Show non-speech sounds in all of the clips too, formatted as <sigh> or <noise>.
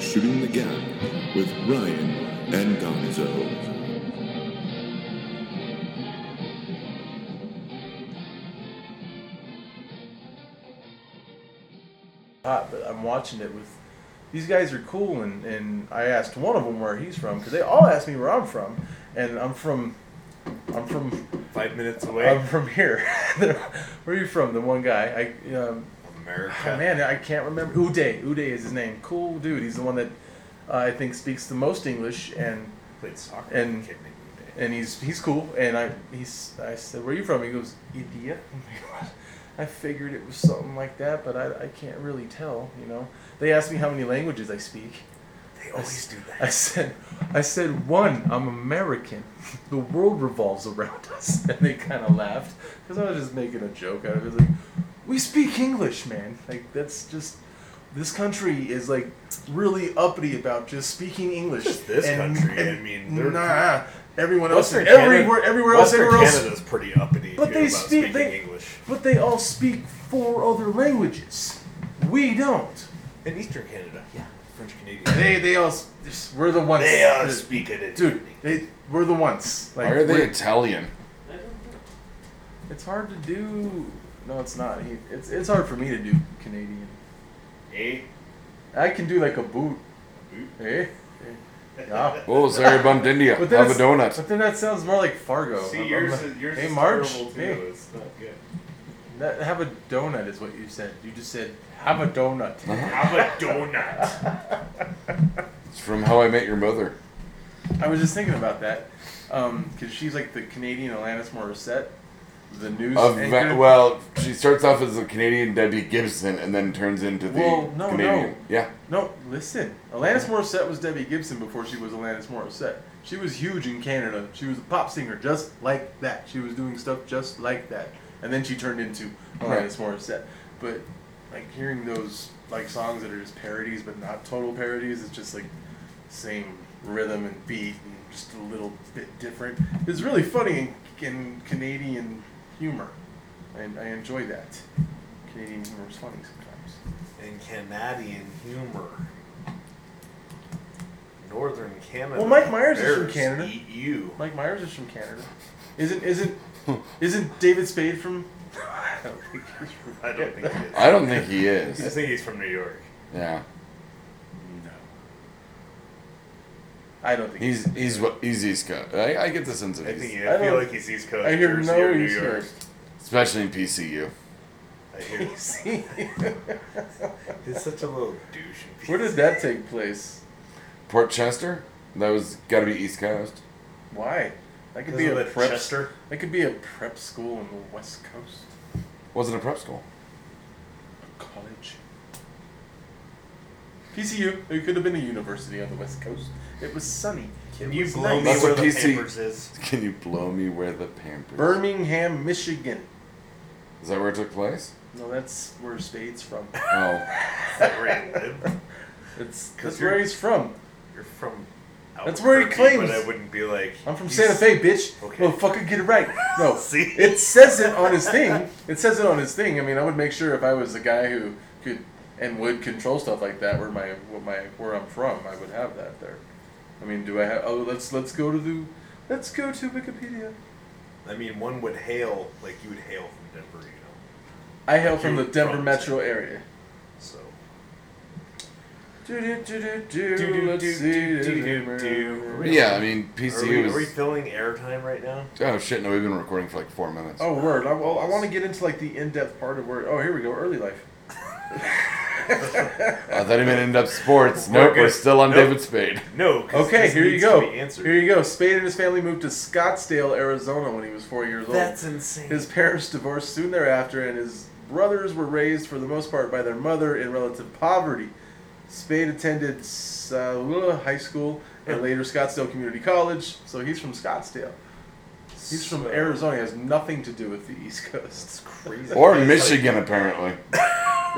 Shooting the Gap with Ryan and Gonzo. hot, but I'm watching it with these guys are cool, and, and I asked one of them where he's from because they all asked me where I'm from, and I'm from I'm from Five minutes away. I'm from here. <laughs> where are you from? The one guy I um, America. oh, man I can't remember Uday Uday is his name. Cool dude. He's the one that uh, I think speaks the most English and Played soccer. And- kid named Uday. and he's he's cool. And I he's I said, "Where are you from?" He goes, "India." <laughs> "What?" I figured it was something like that, but I, I can't really tell. You know, they asked me how many languages I speak. They always do that. I said, I said one. I'm American. <laughs> The world revolves around <laughs> us, and they kind of laughed because I was just making a joke out of it. Like, we speak English, man. Like that's just. This country is like really uppity about just speaking English. Just this country, I mean, they're- nah. Everyone else, Western everywhere, Canada- everywhere else, Western everywhere else. Canada's pretty uppity But they about speak- speaking they- English. But they all speak four other languages. We don't. In Eastern Canada, yeah, French Canadian. They they all. s- just- We're the ones. They all speak it. dude. They, we're the ones. Like, Why are they Italian? It's hard to do. No, it's not. He, it's it's hard for me to do Canadian. Eh? I can do like a boot. Boot? Eh? <laughs> Yeah. Oh, sorry, bumped India. <laughs> But Have a donut. But then that sounds more like Fargo. See, I'm- I'm yours is, yours hey, is Marge. terrible too. Hey, It's not good. that, have a donut is what you said. You just said have a donut. Have a donut. <laughs> It's from How I Met Your Mother. I was just thinking about that because she's like the Canadian Alanis Morissette, the news Of anchor. well, she starts off as a Canadian Debbie Gibson and then turns into the Well, no, Canadian. no. Yeah. No, listen. Alanis Morissette was Debbie Gibson before she was Alanis Morissette. She was huge in Canada. She was a pop singer just like that. She was doing stuff just like that. And then she turned into Alanis Right. Morissette. But like hearing those like songs that are just parodies but not total parodies, it's just like same rhythm and beat and just a little bit different. It's really funny in, in Canadian humor. And I enjoy that. Canadian humor is funny sometimes. And Canadian humor. Northern Canada. Well, Mike Myers is from bears Canada. Eat you. Mike Myers is from Canada. Isn't isn't isn't David Spade from? <laughs> I don't think he's from. I don't think he is. I don't think he I is. think he's from New York. Yeah. No. I don't think He's he's what he's East Coast. I, I get the sense of I he's, think I I feel don't- like he's East Coast. I hear Jersey no or New East York. Coast. especially in PCU. I hear See? <laughs> he's such a little douche. Where did that take place? Port Chester. That was got to be East Coast. Why? That could be a the prep. Chester? That could be a prep school in the West Coast. Was it a prep school? A college. PCU. It could have been a university on the West Coast. It was sunny. Can you blow me where the PC Pampers is? <laughs> Can you blow me where the Pampers? Birmingham, Michigan. Is that where it took place? No, that's where Spade's from. Oh, <laughs> Is that where you live? That's where he's from. You're from. That's where he Albuquerque, claims. But I wouldn't be like. I'm from he's- Santa Fe, bitch. Okay. Motherfucker, get it right. No, <laughs> See? it says it on his thing. It says it on his thing. I mean, I would make sure if I was a guy who could and would control stuff like that, where my what my where I'm from, I would have that there. I mean, do I have? Oh, let's let's go to the let's go to Wikipedia. I mean, one would hail like you would hail from Denver, you know. I hail from the Denver from metro Santa area. So. Do do do do Do, do. do, Let's do, see. do, do, do. yeah. I mean, Are PCU we, was. are we filling airtime right now? Oh shit! No, we've been recording for like four minutes. Oh word! I, well, I want to get into like the in-depth part of where. Oh, here we go. Early life. <laughs> I thought he meant end up sports. We're Nope, we're still on Nope. David Spade. No. Okay, this here you go. To be. Here you go. Spade and his family moved to Scottsdale, Arizona when he was four years old. That's insane. His parents divorced soon thereafter, and his brothers were raised for the most part by their mother in relative poverty. Spade attended uh, high school and later Scottsdale Community College, so he's from Scottsdale. He's from So- Arizona. He has nothing to do with the East Coast. It's crazy. Or Michigan, apparently. <laughs>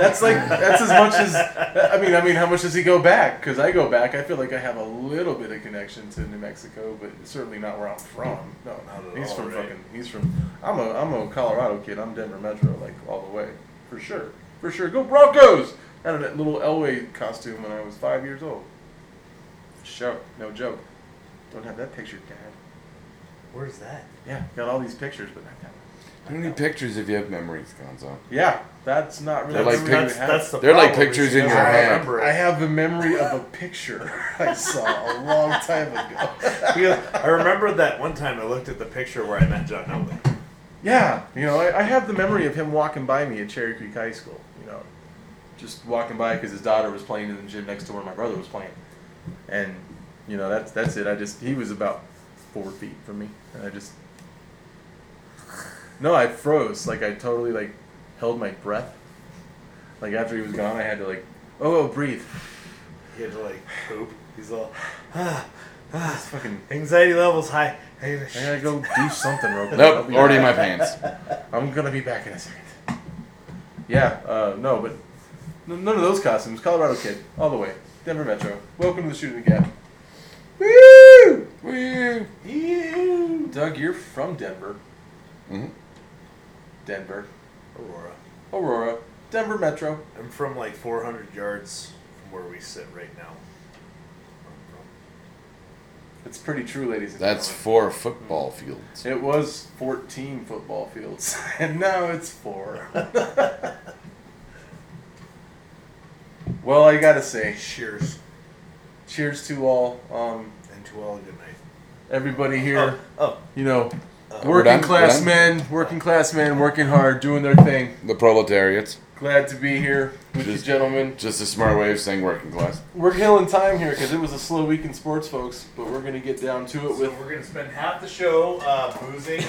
That's like that's as much as <laughs> I mean. I mean, how much does he go back? Because I go back. I feel like I have a little bit of connection to New Mexico, but certainly not where I'm from. No, Not at he's all, from right? fucking. He's from. I'm a I'm a Colorado kid. I'm Denver Metro, like all the way for sure, for sure. Go Broncos! I had a little Elway costume when I was five years old. show. No joke. Don't have that picture, Dad. Where's that? Yeah, got all these pictures, but not that one. How many pictures if you have memories, Gonzo? Yeah, that's not really They're like memory pic- we have. That's the They're like problem, pictures is in your never head. remember it. I have the memory of a picture <laughs> I saw a long time ago. <laughs> Yeah, I remember that one time I looked at the picture where I met John Elway. Yeah, you know, I, I have the memory of him walking by me at Cherry Creek High School. You know, just walking by because his daughter was playing in the gym next to where my brother was playing, and you know that's that's it. I just he was about four feet from me, and I just no, I froze. Like I totally like held my breath. Like after he was gone, I had to like oh, oh breathe. He had to like poop. He's all ah, ah, It's fucking. anxiety levels high. I gotta I gotta go do something real quick. Nope, be already in my pants. I'm gonna be back in a second. Yeah, uh, no, but n- none of those costumes. Colorado Kid, all the way. Denver Metro. Welcome to the shooting gap. Woo! Woo! Ew. Doug, you're from Denver. Mhm. Denver. Aurora. Aurora. Denver Metro. I'm from like 400 yards from where we sit right now. It's pretty true, ladies and That's gentlemen. four football fields. It was 14 football fields, <laughs> and now it's four. <laughs> well, I gotta say, Cheers cheers to all. Um, and to all a good night. everybody here. Oh, you know, We're working done? We're class done? men, working class men, working hard, doing their thing. The proletariats. Glad to be here with you Just- gentlemen. Just a smart way of saying working class. We're killing time here because it was a slow week in sports, folks. But we're gonna get down to it so with. we're gonna spend half the show uh, boozing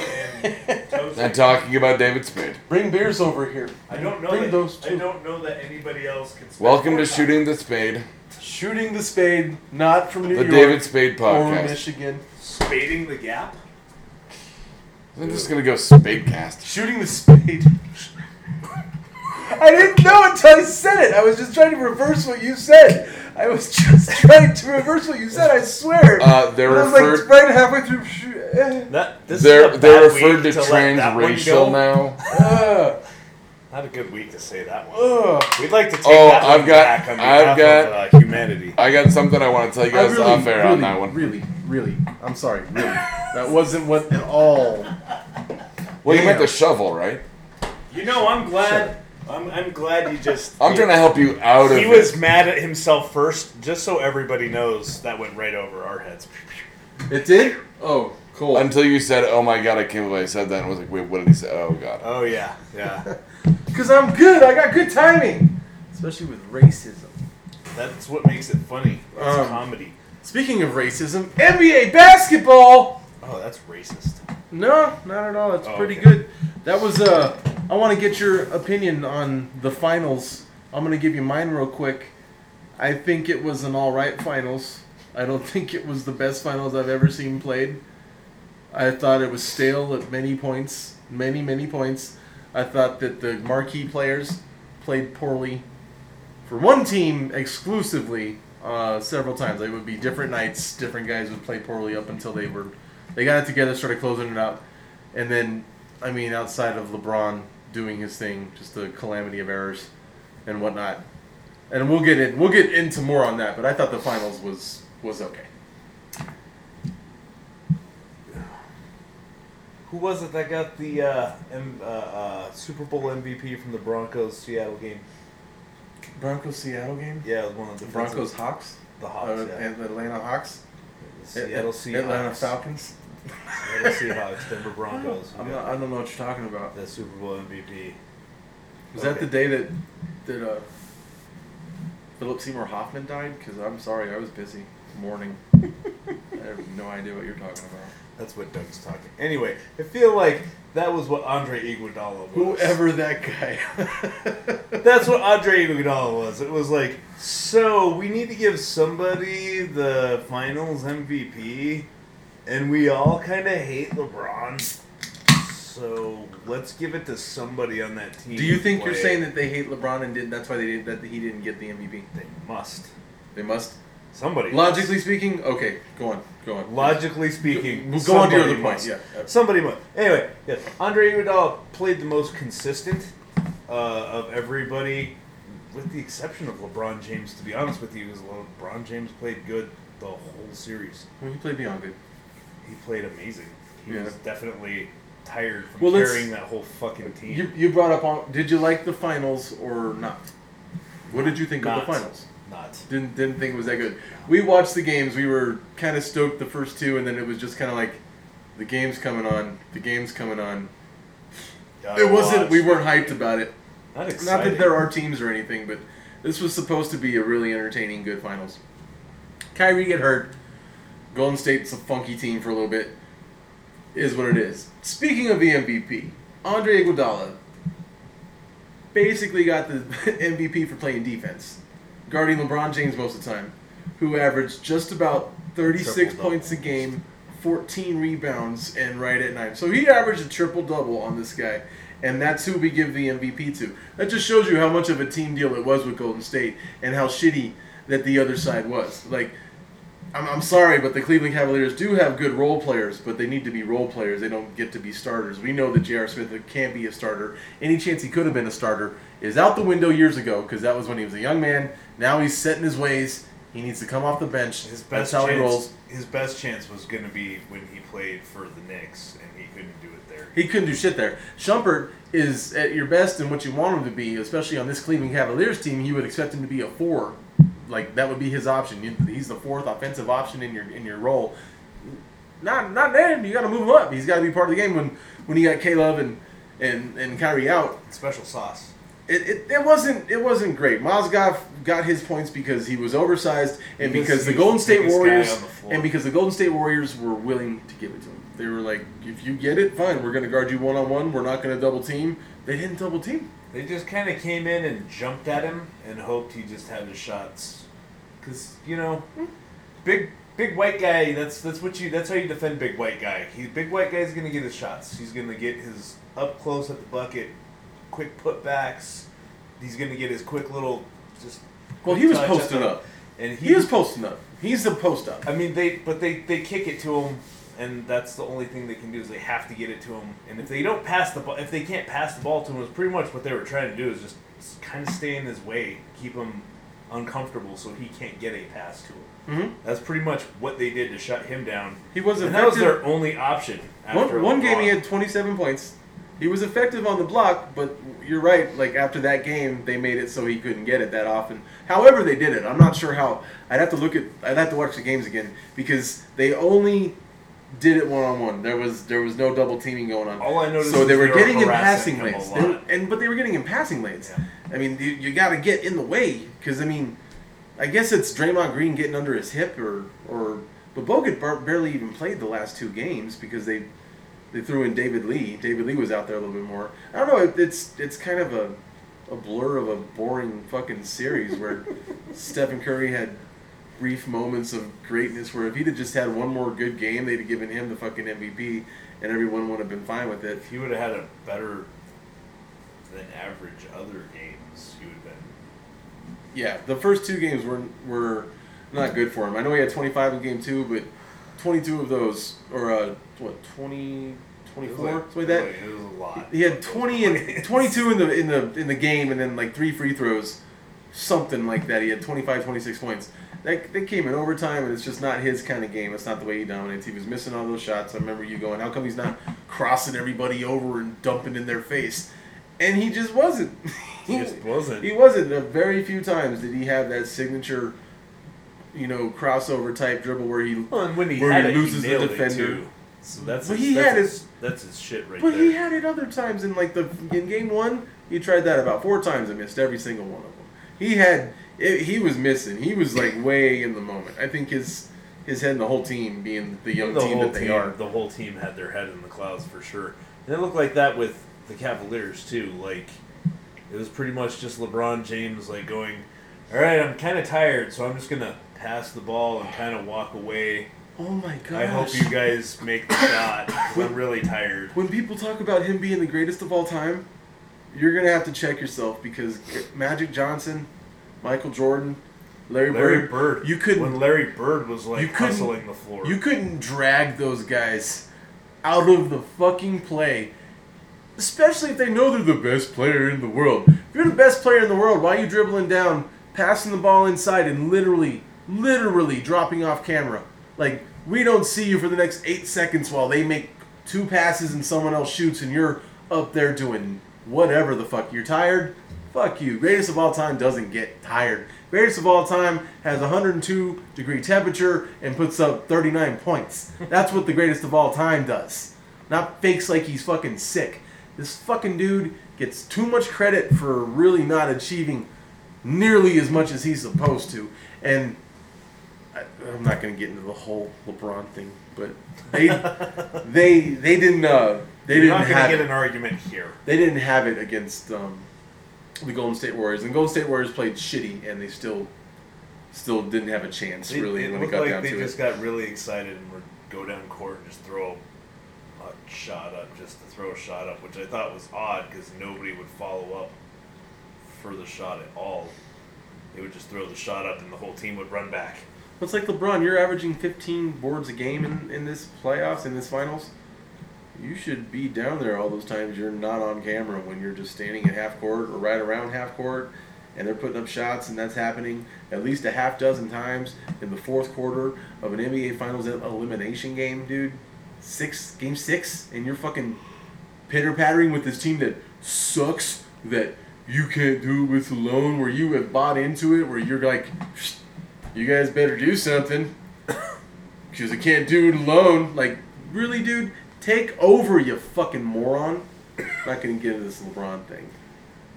and <laughs> toasting. And talking about David Spade. Bring beers over here. I don't know. Bring that, those I don't know that anybody else can. Spend Welcome to time. Shooting the Spade, Shooting the spade, not from New the York David Spade or podcast. Michigan. Spading the gap. I'm just gonna go Spadecast. Shooting the spade. I didn't know until I said it. I was just trying to reverse what you said. I was <laughs> just trying to reverse what you said. I swear. Uh, they're I was referred. like right halfway through. sh-. That this They're is they're referred week to let that one transracial now. Ugh. <laughs> Not a good week to say that one. Ugh. We'd like to take Oh, that I've one got- back on I've behalf of uh, humanity. I got something I want to tell you guys really, off air really, on that one. Really, really. I'm sorry. Really. That wasn't what at all. Well, you meant the shovel, right? You know, I'm glad. I'm, I'm glad you just. I'm trying to help you out of He it. was mad at himself first, just so everybody knows that went right over our heads. It did. Oh, cool. Until you said, "Oh my god, I can't believe I said that," and was like, "Wait, what did he say?" Oh god. Oh yeah, yeah. <laughs> Because I'm good. I got good timing. Especially with racism. That's what makes it funny. It's Um, comedy. Speaking of racism, NBA basketball. Oh, that's racist. No, not at all. It's Oh, pretty okay. good. That was uh I want to get your opinion on the finals. I'm going to give you mine real quick. I think it was an all right finals. I don't <laughs> think it was the best finals I've ever seen played. I thought it was stale at many points, many many points. I thought that the marquee players played poorly. For one team exclusively, uh, several times. It would be different nights. Different guys would play poorly up until they were they got it together, started closing it out, and then I mean, outside of LeBron doing his thing, just the calamity of errors and whatnot. And we'll get in. We'll get into more on that. But I thought the finals was was okay. Who was it that got the uh, M- uh, uh, Super Bowl MVP from the Broncos Seattle game? Broncos Seattle game. Yeah, it was one of the Broncos Hawks. The Hawks. Uh, yeah. and the Atlanta Hawks. The Seattle Seahawks. Atlanta Falcons. Seattle Seahawks. Denver Broncos. I'm not, I don't know what you're talking about. the Super Bowl MVP. Was that the day that that uh, Philip Seymour Hoffman died? Because I'm sorry, I was busy mourning. <laughs> I have no idea what you're talking about. That's what Doug's talking. Anyway, I feel like that was what Andre Iguodala was. Whoever that guy. <laughs> That's what Andre Iguodala was. It was like, so we need to give somebody the Finals MVP, and we all kind of hate LeBron. So let's give it to somebody on that team. Do you think to you're saying that they hate LeBron and did that's why they did that he didn't get the MVP? they must? They must. Somebody. Logically speaking, okay, go on, go on. Logically speaking, We'll go on to your other point. must. Yeah. Somebody must. Anyway, yes, Andre Iguodala played the most consistent uh, of everybody, with the exception of LeBron James. To be honest with you, because LeBron James played good the whole series. Well, he played beyond good. He played amazing. He Yeah. was definitely tired from Well, carrying that whole fucking team. You, you brought up on. Did you like the finals or not? What did you think Not. of the finals? Not. Didn't didn't think it was that good. We watched the games. We were kind of stoked the first two, and then it was just kind of like, the game's coming on. The game's coming on. Gotta It wasn't. watch. We weren't hyped about it. Not Not that there are teams or anything, but this was supposed to be a really entertaining, good finals. Kyrie get hurt. Golden State's a funky team for a little bit. Is what it is. Speaking of the MVP, Andre Iguodala basically got the <laughs> MVP for playing defense, guarding LeBron James most of the time, who averaged just about 36 Triple-double. points a game, 14 rebounds, and right at nine. So he averaged a triple double on this guy, and that's who we give the MVP to. That just shows you how much of a team deal it was with Golden State and how shitty that the other side was. Like, I'm, I'm sorry, but the Cleveland Cavaliers do have good role players, but they need to be role players. They don't get to be starters. We know that J.R. Smith can't be a starter. Any chance he could have been a starter is out the window years ago because that was when he was a young man. Now he's set in his ways. He needs to come off the bench. His That's best how chance. he rolls. His best chance was going to be when he played for the Knicks, and he couldn't do it there. He couldn't do shit there. Shumpert is at your best and what you want him to be, especially on this Cleveland Cavaliers team. You would expect him to be a four, like that would be his option. He's the fourth offensive option in your in your role. Not not then. You got to move him up. He's got to be part of the game. When when you got K-Love and and and Kyrie out, Special sauce. it, it, it wasn't it wasn't great. Mozgov got his points because he was oversized and was- because the Golden State Warriors on the floor. and because the Golden State Warriors were willing to give it to him. They were like, if you get it, fine. We're going to guard you one on one. We're not going to double team. They didn't double team. They just kind of came in and jumped at him and hoped he just had his shots. Cause you know, hmm. big big white guy. That's that's what you. That's how you defend big white guy. He big white guy's gonna get his shots. He's gonna get his up close at the bucket, quick putbacks. He's gonna get his quick little just. Well, he was touch at posting up. and he, He was posting up. He's the post up. I mean, they but they they kick it to him, and that's the only thing they can do is they have to get it to him. And if they don't pass the ball, if they can't pass the ball to him, it's pretty much what they were trying to do is just kind of stay in his way, keep him uncomfortable, so he can't get a pass to him. Mm-hmm. That's pretty much what they did to shut him down. He was and that was their only option. One, one game he had 27 points. He was effective on the block, but you're right. Like after that game, they made it so he couldn't get it that often. However, they did it. I'm not sure how. I'd have to look at. I'd have to watch the games again because they only did it one on one. There was there was no double teaming going on. All I noticed so they were they were getting in passing lanes, They <laughs> and but they were getting in passing lanes. Yeah. I mean, you, you got to get in the way because I mean, I guess it's Draymond Green getting under his hip or or but Bogut bar- barely even played the last two games because they they threw in David Lee. David Lee was out there a little bit more. I don't know. It, it's it's kind of a a blur of a boring fucking series where <laughs> Stephen Curry had brief moments of greatness where if he'd have just had one more good game, they'd have given him the fucking MVP and everyone would have been fine with it. If he would have had a better than average other games, he would have been. Yeah, the first two games were were not good for him. I know he had 25 in game two, but 22 of those, or uh, what, 20, 24, It was something like that. It was a lot. He had 20 and 22 in the in the in the game, and then like three free throws, something like that. He had 25, 26 points. That they came in overtime, and it's just not his kind of game. It's not the way he dominates. He was missing all those shots. I remember you going, "How come he's not <laughs> crossing everybody over and dumping in their face?" And he just wasn't. <laughs> He just wasn't. He wasn't. Uh, Very few times did he have that signature, you know, crossover type dribble where he. Well, when he where he loses he the defender. So that's But his, he that's had his, his- that's his shit right But there. But he had it other times in like the in game one. He tried that about four times and missed every single one of them. He had it, he was missing. He was like way in the moment. I think his his head and the whole team being the young the team that they team, are. the whole team had their head in the clouds for sure. And it looked like that with the Cavaliers too. Like it was pretty much just LeBron James like going, "All right, I'm kind of tired, so I'm just gonna pass the ball and kind of walk away. Oh my god! I hope you guys make the shot. 'cause <laughs> I'm really tired." When people talk about him being the greatest of all time, you're gonna have to check yourself because Magic Johnson, Michael Jordan, Larry, Larry Bird, Bird. you couldn't when Larry Bird was like couldn't- hustling the floor. You couldn't drag those guys out of the fucking play. Especially if they know they're the best player in the world. If you're the best player in the world, why are you dribbling down, passing the ball inside, and literally literally dropping off camera. Like we don't see you for the next eight seconds while they make two passes and someone else shoots, and you're up there doing whatever the fuck. You're tired. Fuck you. Greatest of all time doesn't get tired. Greatest of all time has 102 degree temperature and puts up 39 points. That's what the greatest of all time does. Not fakes like he's fucking sick. This fucking dude gets too much credit for really not achieving nearly as much as he's supposed to. And I, I'm not going to get into the whole LeBron thing, but they <laughs> they they didn't uh, they You're didn't not going have to get it an argument here. they didn't have it against um, the Golden State Warriors. And Golden State Warriors played shitty, and they still still didn't have a chance really it when it got like down they to just it. got really excited and would go down court and just throw a shot up, just to throw a shot up, which I thought was odd because nobody would follow up for the shot at all. They would just throw the shot up and the whole team would run back. It's like LeBron. You're averaging 15 boards a game in, in this playoffs in this finals. You should be down there all those times you're not on camera when you're just standing at half court or right around half court, and they're putting up shots, and that's happening at least a half dozen times in the fourth quarter of an NBA Finals elimination game, dude. Six game six, and you're fucking pitter pattering with this team that sucks. That you can't do it with alone. Where you have bought into it. Where you're like, you guys better do something because I can't do it alone. Like, really, dude, take over, you fucking moron. not gonna get into this LeBron thing.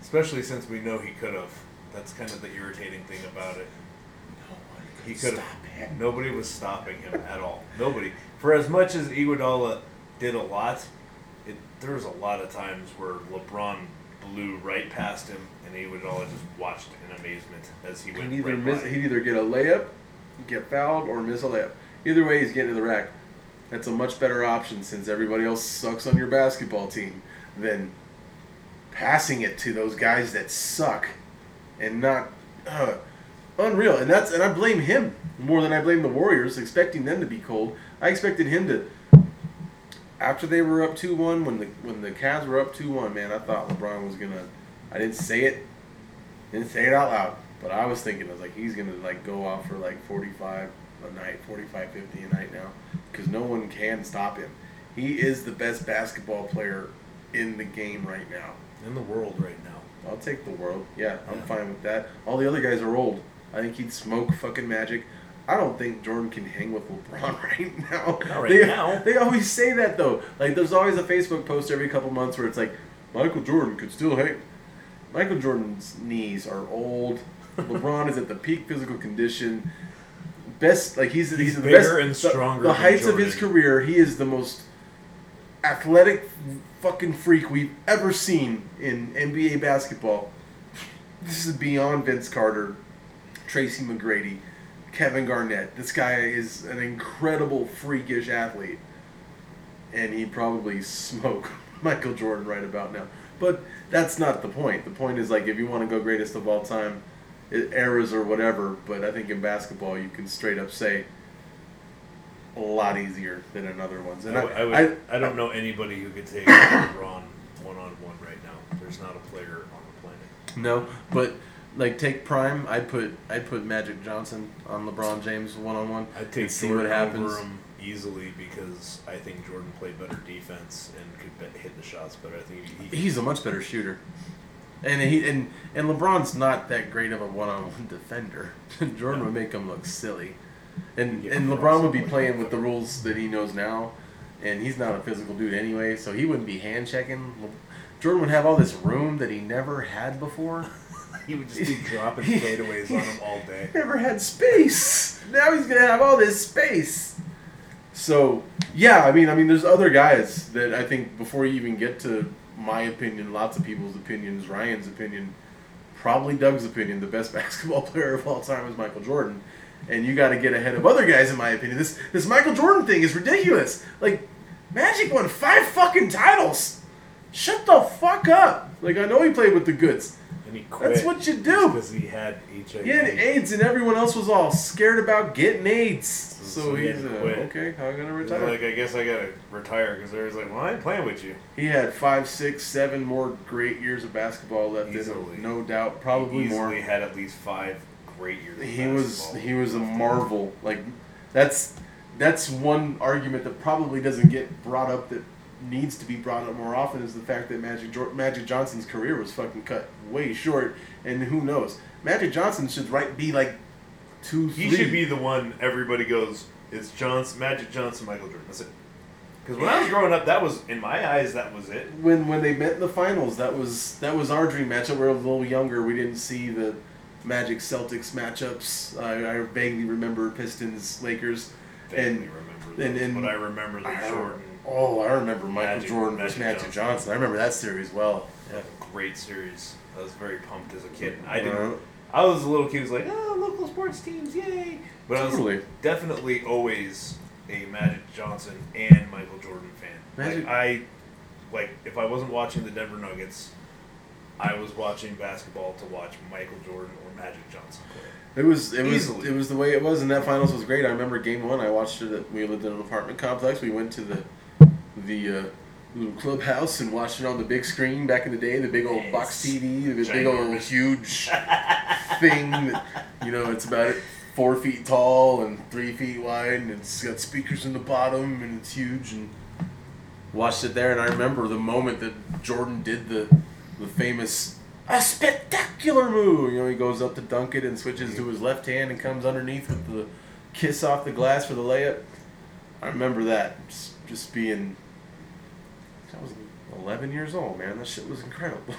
Especially since we know he could have. That's kind of the irritating thing about it. No one. He could have. Nobody was stopping him at all. Nobody. For as much as Iguodala did a lot, it, there was a lot of times where LeBron blew right past him, and Iguodala just watched in amazement as he went He'd either right miss, by. he'd either get a layup, get fouled, or miss a layup. Either way, he's getting to the rack. That's a much better option since everybody else sucks on your basketball team than passing it to those guys that suck and not uh, unreal. And that's and I blame him more than I blame the Warriors, expecting them to be cold. I expected him to. After they were up two one, when the when the Cavs were up two one, man, I thought LeBron was gonna. I didn't say it, didn't say it out loud, but I was thinking, I was like, he's gonna like go off for like 45 a night, 45, 50 a night now, because no one can stop him. He is the best basketball player in the game right now. in the world right now. I'll take the world. Yeah, I'm Yeah. fine with that. All the other guys are old. I think he'd smoke fucking Magic. I don't think Jordan can hang with LeBron <laughs> right now. Not right they, now. They always say that though. Like, there's always a Facebook post every couple months where it's like, Michael Jordan could still hang. Michael Jordan's knees are old. <laughs> LeBron is at the peak physical condition. Best, like he's he's, He's the bigger best. and stronger The, than heights of his career, he is the most athletic fucking freak we've ever seen in NBA basketball. This is beyond Vince Carter, Tracy McGrady, Kevin Garnett. This guy is an incredible freakish athlete. And he'd probably smoke <laughs> Michael Jordan right about now. But that's not the point. The point is like if you want to go greatest of all time, e- eras or whatever, but I think in basketball you can straight up say a lot easier than in other ones. And I, I, w- I would, I- I, don't know anybody who could take <coughs> LeBron one on one right now. There's not a player on the planet. No, but like take prime, I'd put I'd put Magic Johnson on LeBron James one on one. I'd take see Jordan what happens. over him easily because I think Jordan played better defense and could bet, hit the shots better. I think he, he He's a much better shooter, and he and and LeBron's not that great of a one on one defender. <laughs> Jordan No. would make him look silly, and Yeah, and LeBron would be playing with the rules that he knows now, and he's not a physical dude anyway, so he wouldn't be hand checking. Jordan would have all this room that he never had before. <laughs> he would just be <laughs> dropping fadeaways on him all day. never had space. Now he's gonna have all this space. So yeah, I mean, I mean, there's other guys that I think before you even get to my opinion, lots of people's opinions, Ryan's opinion, probably Doug's opinion, the best <laughs> basketball player of all time is Michael Jordan. And you got to get ahead of other guys, in my opinion. This this Michael Jordan thing is ridiculous. Like, Magic won five fucking titles. Shut the fuck up. Like, I know he played with the goods. And he quit. That's what you do. Because he had HIV. He had AIDS, and everyone else was all scared about getting AIDS. So, So he he's to uh, okay. I'm gonna retire. like, I guess I gotta retire because they're like, well, I ain't playing with you. he had five, six, seven more great years of basketball left in Easily. him, no doubt. Probably he easily more. had at least five great years. of he was he was a marvel. Like that's that's one argument that probably doesn't get brought up that needs to be brought up more often is the fact that Magic Jor- Magic Johnson's career was fucking cut way short, and who knows? Magic Johnson should right be like two. He three. should be the one everybody goes. It's Johnson, Magic Johnson, Michael Jordan. That's it. Because when I was growing up, that was in my eyes that was it. when when they met in the finals. That was that was our dream matchup. We were a little younger. We didn't see the Magic Celtics matchups. I, I vaguely remember Pistons Lakers. Vaguely And- remember and- and- but I remember the I- Jordan. Oh, I remember Michael Magic- Jordan versus Magic Magic Johnson. Johnson. I remember that series well. Yeah, great series. I was very pumped as a kid. I uh-huh. didn't. I was a little kid. who Was like, oh, local sports teams, yay! But I was definitely always a Magic Johnson and Michael Jordan fan. Magic- Like I, like if I wasn't watching the Denver Nuggets, I was watching basketball to watch Michael Jordan or Magic Johnson play. It was it was Easily. it was the way it was, and that finals was great. I remember game one. I watched it. At, we lived in an apartment complex. We went to the the uh, little clubhouse and watched it on the big screen back in the day. The big old box TV, the big old huge <laughs> thing. That, you know, it's about four feet tall and three feet wide, and it's got speakers in the bottom, and it's huge. And watched it there, and I remember the moment that Jordan did the the famous a spectacular move. You know, he goes up to dunk it and switches to his left hand and comes underneath with the kiss off the glass for the layup. I remember that just being. I was 11 years old, man. That shit was incredible.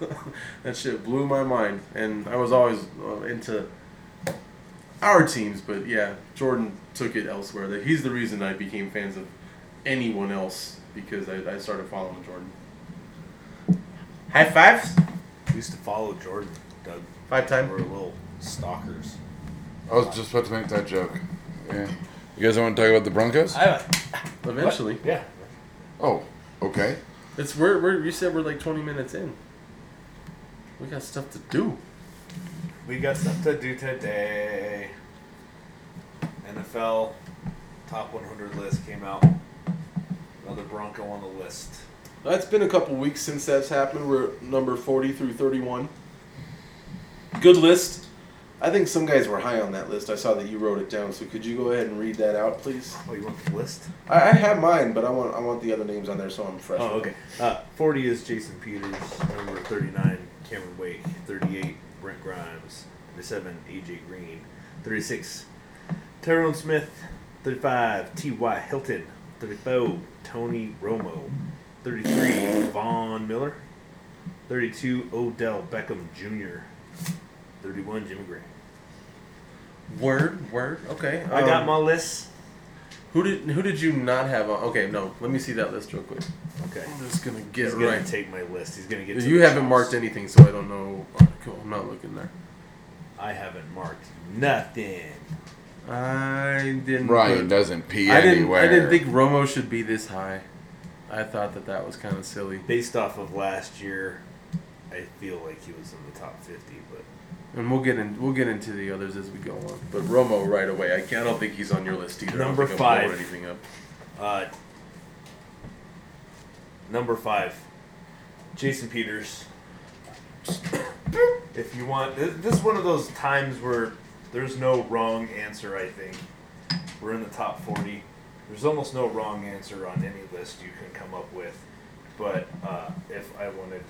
<laughs> that shit blew my mind, and I was always uh, into our teams, but yeah, Jordan took it elsewhere. That he's the reason I became fans of anyone else because I, I started following Jordan. High fives. We used to follow Jordan, Doug. Five times. We're little stalkers. I was just about to make that joke. Yeah. You guys want to talk about the Broncos? I Eventually, Yeah. Oh, okay. It's we're, we're you said we're like twenty minutes in. We got stuff to do. We got stuff to do today. NFL top 100 list came out. Another Bronco on the list. It's been a couple weeks since that's happened. We're at number forty through thirty-one. Good list. I think some guys were high on that list. I saw that you wrote it down. So could you go ahead and read that out, please? Oh, you want the list? I, I have mine, but I want I want the other names on there so I'm fresh. Oh, okay. Uh, 40 is Jason Peters. Number 39, Cameron Wake. 38, Brent Grimes. 37, AJ Green. 36, Tyron Smith. 35, T.Y. Hilton. 34, Tony Romo. 33, Von Miller. 32, Odell Beckham Jr. 31, Jimmy Graham. Word, word. Okay. I got Um, my list. Who did who did you not have on? Okay, no. Let me see that list real quick. Okay. I'm just gonna get He's gonna right. take my list. He's gonna get. You the haven't house. marked anything, so I don't know. Alright, cool. I'm not looking there. I haven't marked nothing. I didn't. Ryan put- doesn't pee I didn't. anywhere. I didn't think Romo should be this high. I thought that that was kind of silly. Based off of last year, I feel like he was in the top 50, but And we'll get in. We'll get into the others as we go on. But Romo right away. I, can't, I don't think he's on your list either. I don't Number I'm five. Anything up? uh, number five, Jason Peters. If you want, this, this is one of those times where there's no wrong answer. I think we're in the top 40. There's almost no wrong answer on any list you can come up with. But uh, if I wanted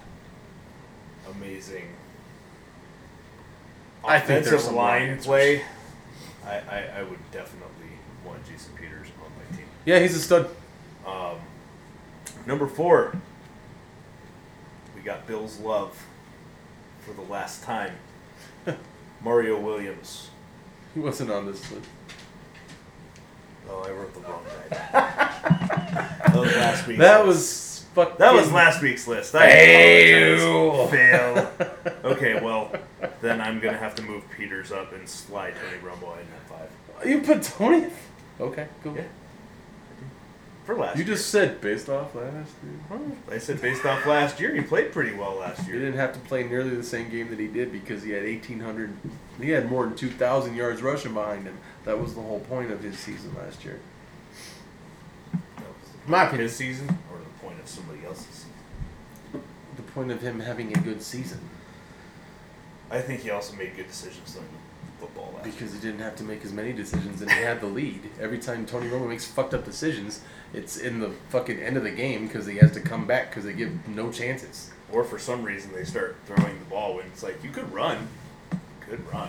amazing I think there's a line play, I, I, I would definitely want Jason Peters on my team. Yeah, he's a stud. Um, number four, we got Bill's love for the last time. <laughs> Mario Williams. He wasn't on this list. Oh, I wrote the wrong guy. <laughs> that was last week's. That list. was fuck. that was last week's list. I apologize. Fail. <laughs> Okay, well, then I'm gonna have to move Peters up and slide Tony Romo in at five You put Tony. Okay, cool. Yeah. for last. You year. just said based off last year. I said based off last year, he played pretty well last year. He didn't have to play nearly the same game that he did because he had 1,800. He had more than 2,000 yards rushing behind him. That was the whole point of his season last year. That was the My point of opinion. his season or the point of somebody else's season. The point of him having a good season. I think he also made good decisions though. football last Because he didn't have to make as many decisions and he had the lead. Every time Tony Romo makes fucked up decisions, it's in the fucking end of the game because he has to come back because they give no chances. Or for some reason they start throwing the ball when it's like you could run, could run.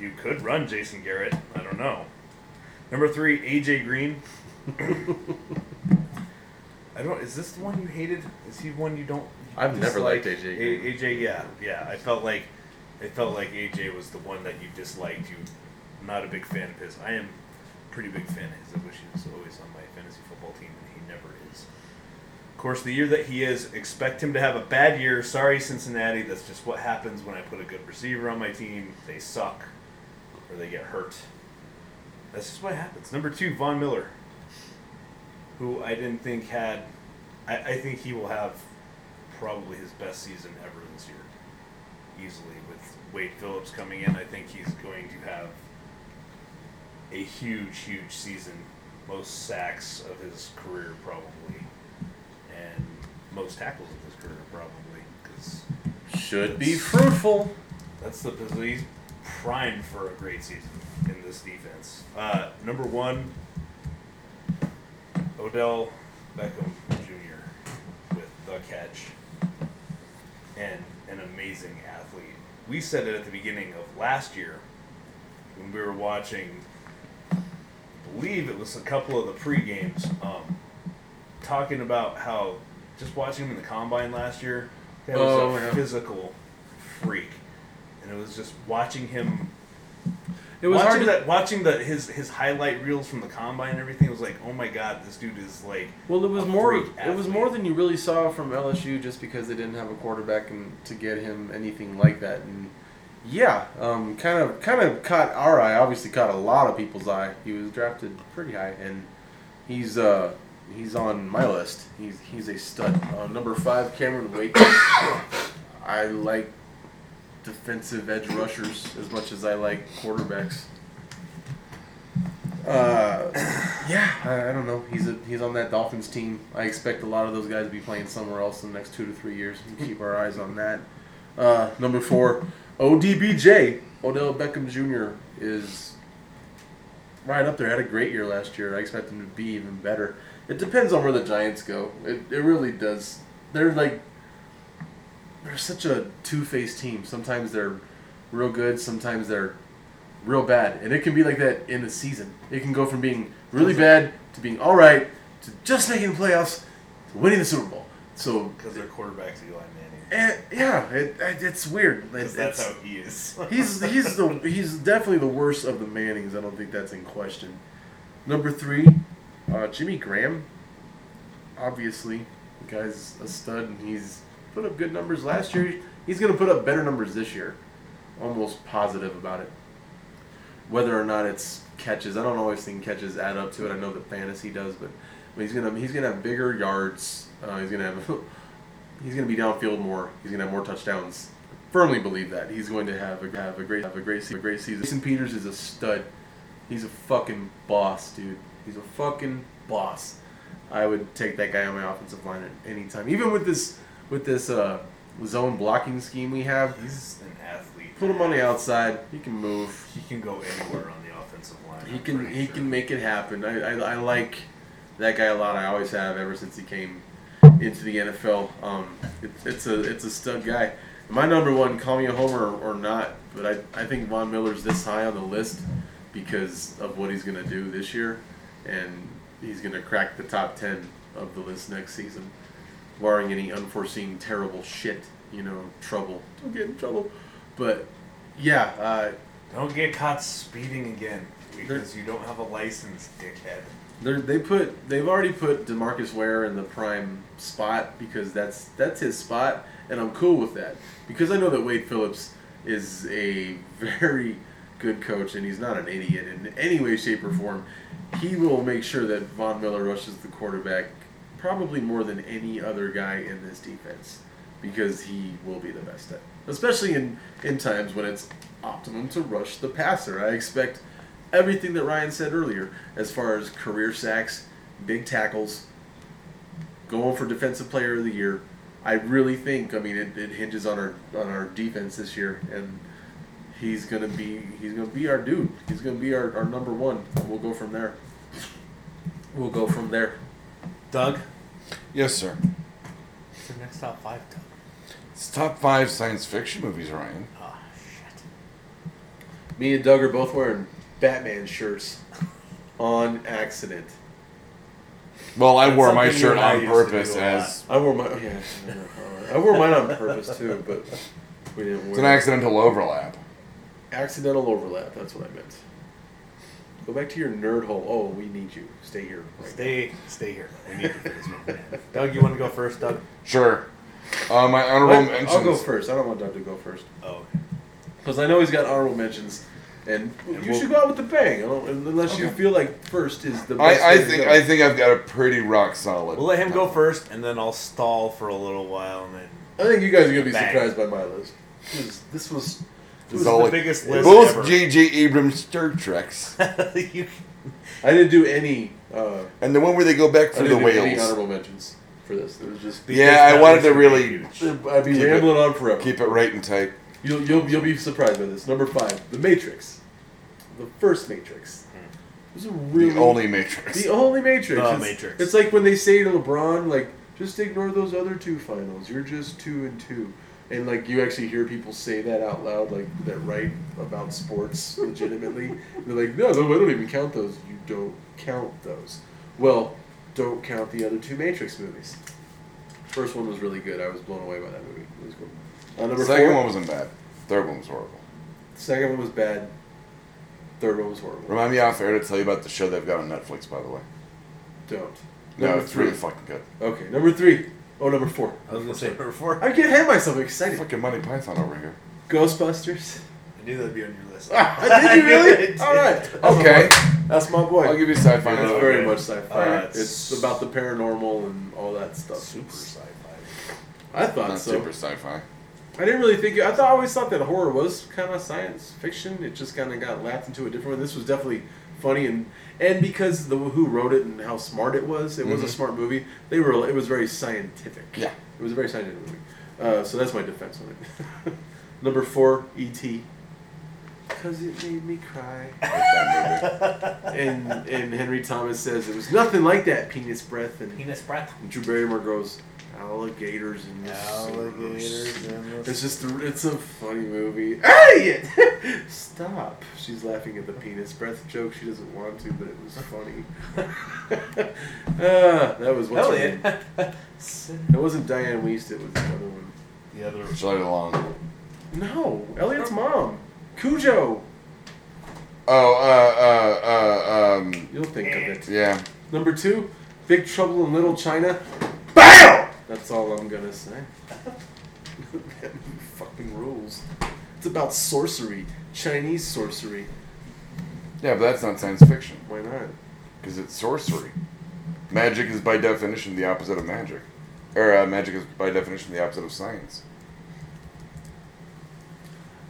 You could run, Jason Garrett. I don't know. Number three, AJ Green. <laughs> I don't. Is this the one you hated? Is he one you don't? I've never liked? AJ Green. AJ, yeah, yeah. I felt like, it felt like AJ was the one that you disliked. You, not a big fan of his. I am, pretty big fan of his. I wish he was always on my fantasy football team, and he never is. Of course, the year that he is, expect him to have a bad year. Sorry, Cincinnati. That's just what happens when I put a good receiver on my team. They suck, or they get hurt. That's just what happens. Number two, Von Miller, who I didn't think had. I, I think he will have probably his best season ever this year, easily. With Wade Phillips coming in, I think he's going to have a huge, huge season. Most sacks of his career, probably, and most tackles of his career, probably, because Should be fruitful. that's the he's primed for a great season in this defense. Uh, number one, Odell Beckham Jr. with the catch and an amazing athlete. We said it at the beginning of last year when we were watching. I believe it was a couple of the pre games, um, talking about how just watching him in the combine last year, that was Oh, a yeah. physical freak, and it was just watching him It was watching hard to, that, watching the his his highlight reels from the combine and everything It was like, oh my god, this dude is like. Well, it was more. It was more than you really saw from LSU, just because they didn't have a quarterback and to get him anything like that. And yeah, um, kind of, kind of caught our eye. Obviously, caught a lot of people's eye. He was drafted pretty high, and he's uh, he's on my list. He's he's a stud. Uh, number five, Cameron Wake. <coughs> I like defensive edge rushers as much as I like quarterbacks. Uh, yeah, I, I don't know. He's a, he's on that Dolphins team. I expect a lot of those guys to be playing somewhere else in the next two to three years. We keep our eyes on that. Uh, number four, ODBJ, Odell Beckham Jr. is right up there. Had a great year last year. I expect him to be even better. It depends on where the Giants go. It, it really does. They're like they're such a two faced team. Sometimes they're real good. Sometimes they're real bad, and it can be like that in the season. It can go from being really bad to being all right to just making the playoffs to winning the Super Bowl. So, because their quarterback's Eli Manning. eh, yeah, it, it, it's weird. It- Because that's it's- how he is. <laughs> he's he's the he's definitely the worst of the Mannings. I don't think that's in question. Number three, uh, Jimmy Graham. Obviously, the guy's a stud, and he's put up good numbers last year. He's going to put up better numbers this year. Almost positive about it. Whether or not it's catches, I don't always think catches add up to it. I know that fantasy does, but he's gonna he's gonna have bigger yards. Uh, he's gonna have <laughs> he's gonna be downfield more. He's gonna have more touchdowns. Firmly believe that he's going to have a have a great have a great a great season. Jason Peters is a stud. He's a fucking boss, dude. He's a fucking boss. I would take that guy on my offensive line at any time. Even with this with this uh, zone blocking scheme we have, He's an athlete. put him on the outside. He can move. He can go anywhere on the offensive line. He I'm can he sure. can make it happen. I, I, I like that guy a lot. I always have ever since he came into the NFL. Um, it, it's a it's a stud guy. My number one, call me a homer or, or not, but I, I think Von Miller's this high on the list because of what he's gonna do this year, and he's gonna crack the top ten of the list next season, barring any unforeseen terrible shit. You know, trouble. Don't get in trouble. But yeah, uh, Don't get caught speeding again because you don't have a license, dickhead. They put they've already put DeMarcus Ware in the prime spot because that's that's his spot, and I'm cool with that because I know that Wade Phillips is a <laughs> very good coach and he's not an idiot in any way, shape, or form. He will make sure that Von Miller rushes the quarterback probably more than any other guy in this defense because he will be the best at, especially in in times when it's optimum to rush the passer. I expect everything that Ryan said earlier as far as career sacks, big tackles, going for defensive player of the year. I really think I mean it, it hinges on our on our defense this year and he's gonna be he's gonna be our dude. He's gonna be our, our number one. We'll go from there. We'll go from there. Doug, Yes, sir. what's your next top five, Doug? It's top five science fiction movies, Ryan. Oh shit. Me and Doug are both wearing Batman shirts on accident. Well, I That's wore my something you shirt and I on used to purpose do a as I wore my yeah, I wore mine on purpose too, but we didn't. it's an it. accidental overlap. Accidental overlap. That's what I meant. Go back to your nerd hole. Oh, we need you. Stay here. Right Stay, stay here. We need you for this movie. Doug, you want to go first, Doug? Sure. Uh, my now. honorable Wait, mentions. I'll go first. I don't want Doug to go first Oh, because I know he's got honorable mentions, and, And you we'll- should go out with the bang. I don't, unless you feel like first is the best. I, I think go. I think I've got a pretty rock solid. we'll let him go first, and then I'll stall for a little while, and then I think you guys are gonna be Bang. surprised by my list. This was this was, this It's the like- biggest list Both ever. J.J. Abrams Star Treks, <laughs> you, I didn't do any. Uh, and the one where they go back I through the didn't any whales. honorable mentions for this. It was just because Yeah, I wanted to really- huge. I'd be Keep it- rambling on forever. Keep it right and tight. You'll, you'll you'll be surprised by this. Number five, The Matrix, the first Matrix. It was a really the only Matrix. the only Matrix. The it's, Matrix. It's like when they say to LeBron, like, just ignore those other two finals. You're just two and two. And like you actually hear people say that out loud, like that write about sports <laughs> legitimately. They're like, no, no, I don't even count those. You don't count those. Well, don't count the other two Matrix movies. First one was really good. I was blown away by that movie. It was cool. Uh, number second four. one wasn't bad. Third one was horrible. Second one was bad. Third one was horrible. Remind me off air to tell you about the show they've got on Netflix, by the way. Don't. No, Number it's three. really fucking good. Okay, number three. Oh, number four. I was gonna say <laughs> number four. I can't have myself excited. Fucking Monty Python over here. Ghostbusters. I knew that'd be on your list. <laughs> Did you <laughs> really? All right. That's Okay. my- That's my boy. I'll give you sci-fi. It's Okay. very much sci-fi. Uh, it's- it's about the paranormal and all that stuff. Super sci-fi. I thought Not so. super sci-fi. I didn't really think. I thought I always thought that horror was kind of science fiction. It just kind of got lapped into a different one. This was definitely funny and and because the who wrote it and how smart it was, it was a Mhm. smart movie. They were. It was very scientific. Yeah. It was a very scientific movie. Uh, so that's my defense on it. <laughs> Number four, E.T. Because it made me cry. I <laughs> like that movie. and and Henry Thomas says it was nothing like that penis breath, and, Penis breath. and Drew Barrymore goes alligators and Alligators in the It's just it's a funny movie. <laughs> Elliot, stop! She's laughing at the penis breath joke. She doesn't want to, but it was funny. <laughs> ah, that was what's her Elliot. name? It wasn't Dianne Wiest. It was the other one. the other. Slide it along. No, Elliot's mom, Cujo. Oh, uh, uh, uh, um, You'll think of it. yeah. Number two, Big Trouble in Little China. BAM! That's all I'm gonna say. <laughs> that movie fucking rules. It's about sorcery, Chinese sorcery. Yeah, but that's not science fiction. Why not? Because it's sorcery. Magic is by definition the opposite of magic. Or uh, magic is by definition the opposite of science.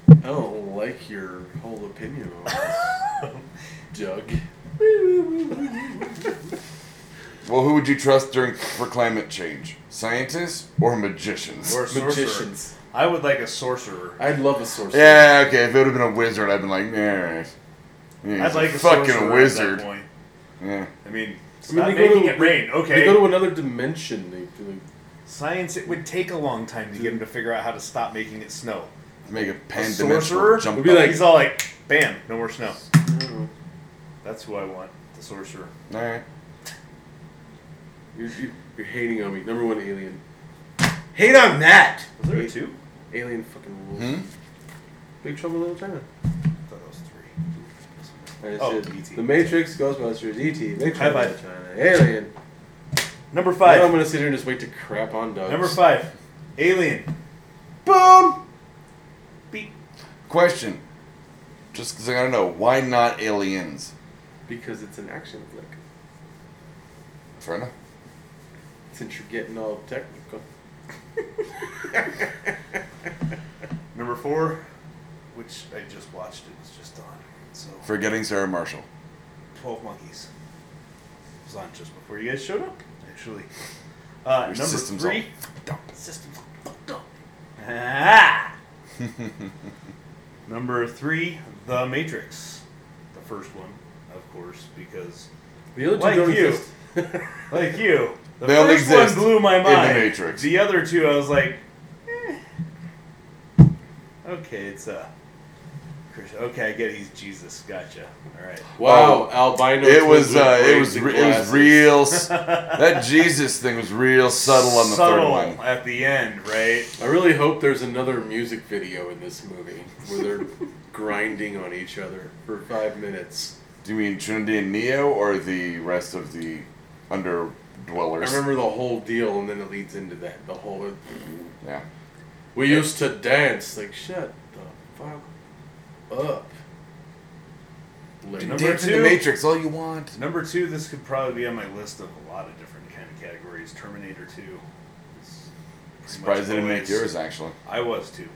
I don't like your whole opinion on this, <laughs> Doug. Well, who would you trust during for climate change? Scientists or magicians? Or sorcerer. Magicians. I would like a sorcerer. I'd love a sorcerer. yeah, okay. If it would have been a wizard, I'd been like, yeah, all right. Yeah, I'd he's like a fucking sorcerer wizard. At that point. Yeah. I mean, I mean, stop they go making to- it rain. Okay. They go to another dimension. They, they Science. It would take a long time to get him to figure out how to stop making it snow. Make a pan sorcerer jump. would be up. like- He's all like, "Bam, no more snow." I don't. That's who I want. The sorcerer. all right. You're, you- you're hating on me. Number one, Alien. Hate on that. Was there a two? Alien fucking rules. Hmm? Big Trouble in Little China. I thought that was three. I Oh, said E.T.. The Matrix, Ghostbusters, E.T., Big Trouble in. Little China, Alien. Number Now five. I'm gonna sit here and just wait to crap on Doug. Number five. Alien. Boom. Beep. Question. Just because I gotta know, why not aliens? Because it's an action flick. Fair enough. Since you're getting all technical. <laughs> Number four, which I just watched. It was just on. So Forgetting Sarah Marshall. Twelve Monkeys. It was on just before you guys showed up. Actually. Uh, Your number system's three. all System's all fucked up. Ah! <laughs> Number three, The Matrix. The first one, of course, because The other two Like don't you. exist. like you, the They only first one blew my in The mind. Matrix. The other two, I was like, eh. okay, it's uh, Chris- okay, I get it, he's Jesus. Gotcha. All right. Wow, Oh, albino. It was uh, it was re- it was real. <laughs> that Jesus thing was real subtle on the Subtle third one. at the end, right? I really hope there's another music video in this movie where they're <laughs> grinding on each other for five minutes. Do you mean Trinity and Neo or the rest of the I remember the whole deal, and then it leads into that. The whole Yeah. we used to dance. Like shut the fuck up. Lady. Number Dance in two. the Matrix, all you want. Number two, this could probably be on my list of a lot of different kind of categories. Terminator Two. It's Surprised much they didn't make yours actually. I was too.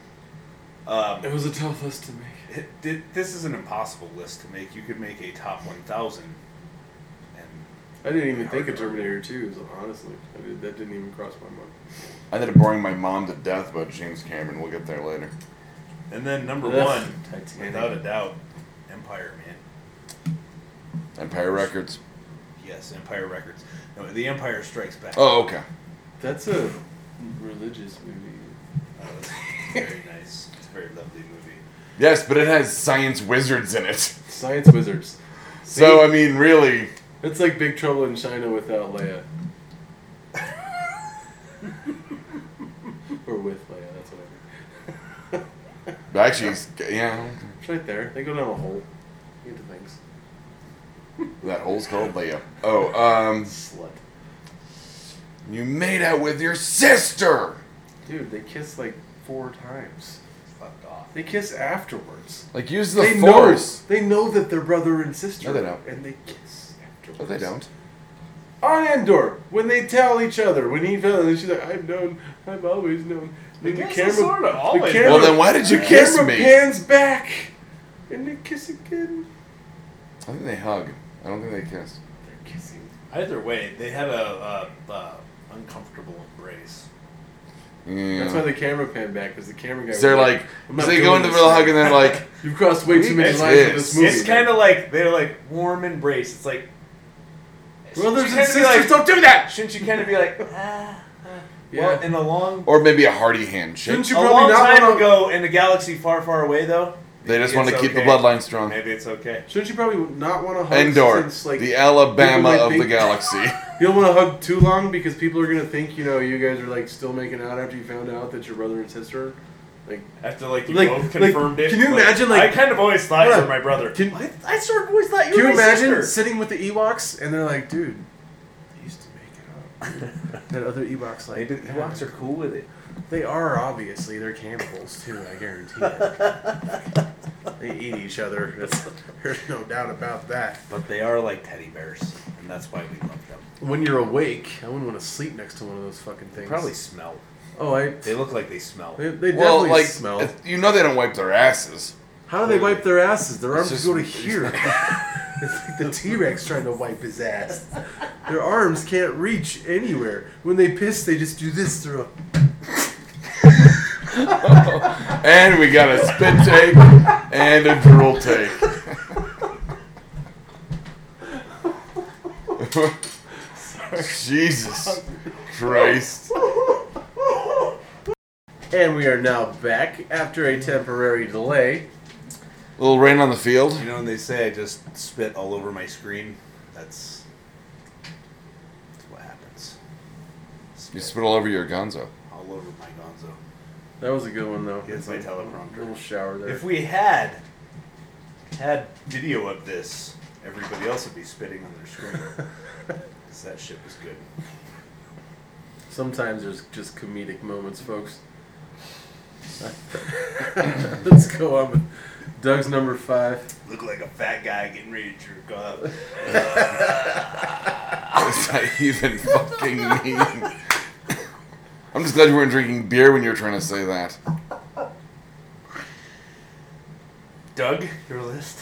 Um, It was a tough list to make. it- it- this is an impossible list to make. You could make a top 1,000. And I didn't even think of Terminator 2, so honestly. I did, that didn't even cross my mind. I ended up boring my mom to death about James Cameron. We'll get there later. and then number Ugh, one, Titanic. without a doubt, Empire, man. Empire Records. Yes, Empire Records. No, The Empire Strikes Back. Oh, okay. That's a religious movie. <laughs> Uh, that's very nice. It's a very lovely movie. Yes, but it has science wizards in it. Science wizards. So I mean, really, It's like Big Trouble in China without Leia. <laughs> or with Leia, that's what I mean. <laughs> actually, it's- yeah, It's right there. They go down a hole into things. that hole's called Leia. Oh, um, Slut. you made out with your sister. Dude, they kiss like four times. Fucked off. They kiss afterwards. Like use the they force. know they know that they're brother and sister. No, they don't. And they kiss afterwards. No, they don't. On Endor, when they tell each other, when he fell, and she's like, "I've known, I've always known." Then guess they sorta always camera, Well, then why did you the kiss camera me? pans back, and they kiss again. I think they hug. I don't think they kiss. They're kissing. Either way, they had a, a, a uncomfortable embrace. Yeah. That's why the camera pan back because the camera guy. So they're was like, "I'm not so they doing go into the this." middle hug and they're like, <laughs> "You've crossed way too many lines with this. this movie." It's kind of like they're like warm embrace. It's like brothers shouldn't and you sisters. like- don't do that. Shouldn't you kind of be like, ah, ah. Yeah. well, in a long, or maybe a hearty handshake. Shouldn't you a probably long not time wanna- ago in a galaxy far, far away, though. They just want to it's keep the bloodline strong. Maybe it's okay. Shouldn't you probably not want to hug Endor, since like the Alabama people might of the galaxy. You don't want to hug too long because people are gonna think you know you guys are like still making out after you found out that you're brother and sister. Like, After like you Like- both like, confirmed it. can you imagine, like- I kind of always thought you were my brother. Can- I, I sort of always thought you can were you my imagine sister. sitting with the Ewoks and they're like, dude, they used to make it up. <laughs> that other Ewoks like, Maybe the Ewoks are cool with it. They are obviously they're cannibals too. I guarantee it. <laughs> they eat each other. That's, there's no doubt about that. But they are like teddy bears, and that's why we love them. When you're awake, I wouldn't want to sleep next to one of those fucking things. Probably smell. Oh, I. They look like they smell. They, they well, definitely like smell. it- you know they don't wipe their asses. How do they wipe their asses? Their arms just- go to here. <laughs> <laughs> it's like the T Rex trying to wipe his ass. Their arms can't reach anywhere. When they piss, they just do this through. A... <laughs> And we got a spit take and a drool take. Jesus Christ. And we are now back after a temporary delay. A little rain on the field. You know when they say I just spit all over my screen? That's, that's what happens. You Spit spit all over your gonzo. all over my gonzo. That was a good one though. It's my teleprompter. Little shower there. If we had had video of this, everybody else would be spitting on their screen. <laughs> 'Cause that shit was good. Sometimes there's just comedic moments, folks. <laughs> Let's go on with Doug's number five. Look like a fat guy getting ready to jerk up. What does that even fucking mean? I'm just glad you weren't drinking beer when you were trying to say that. Doug, your list.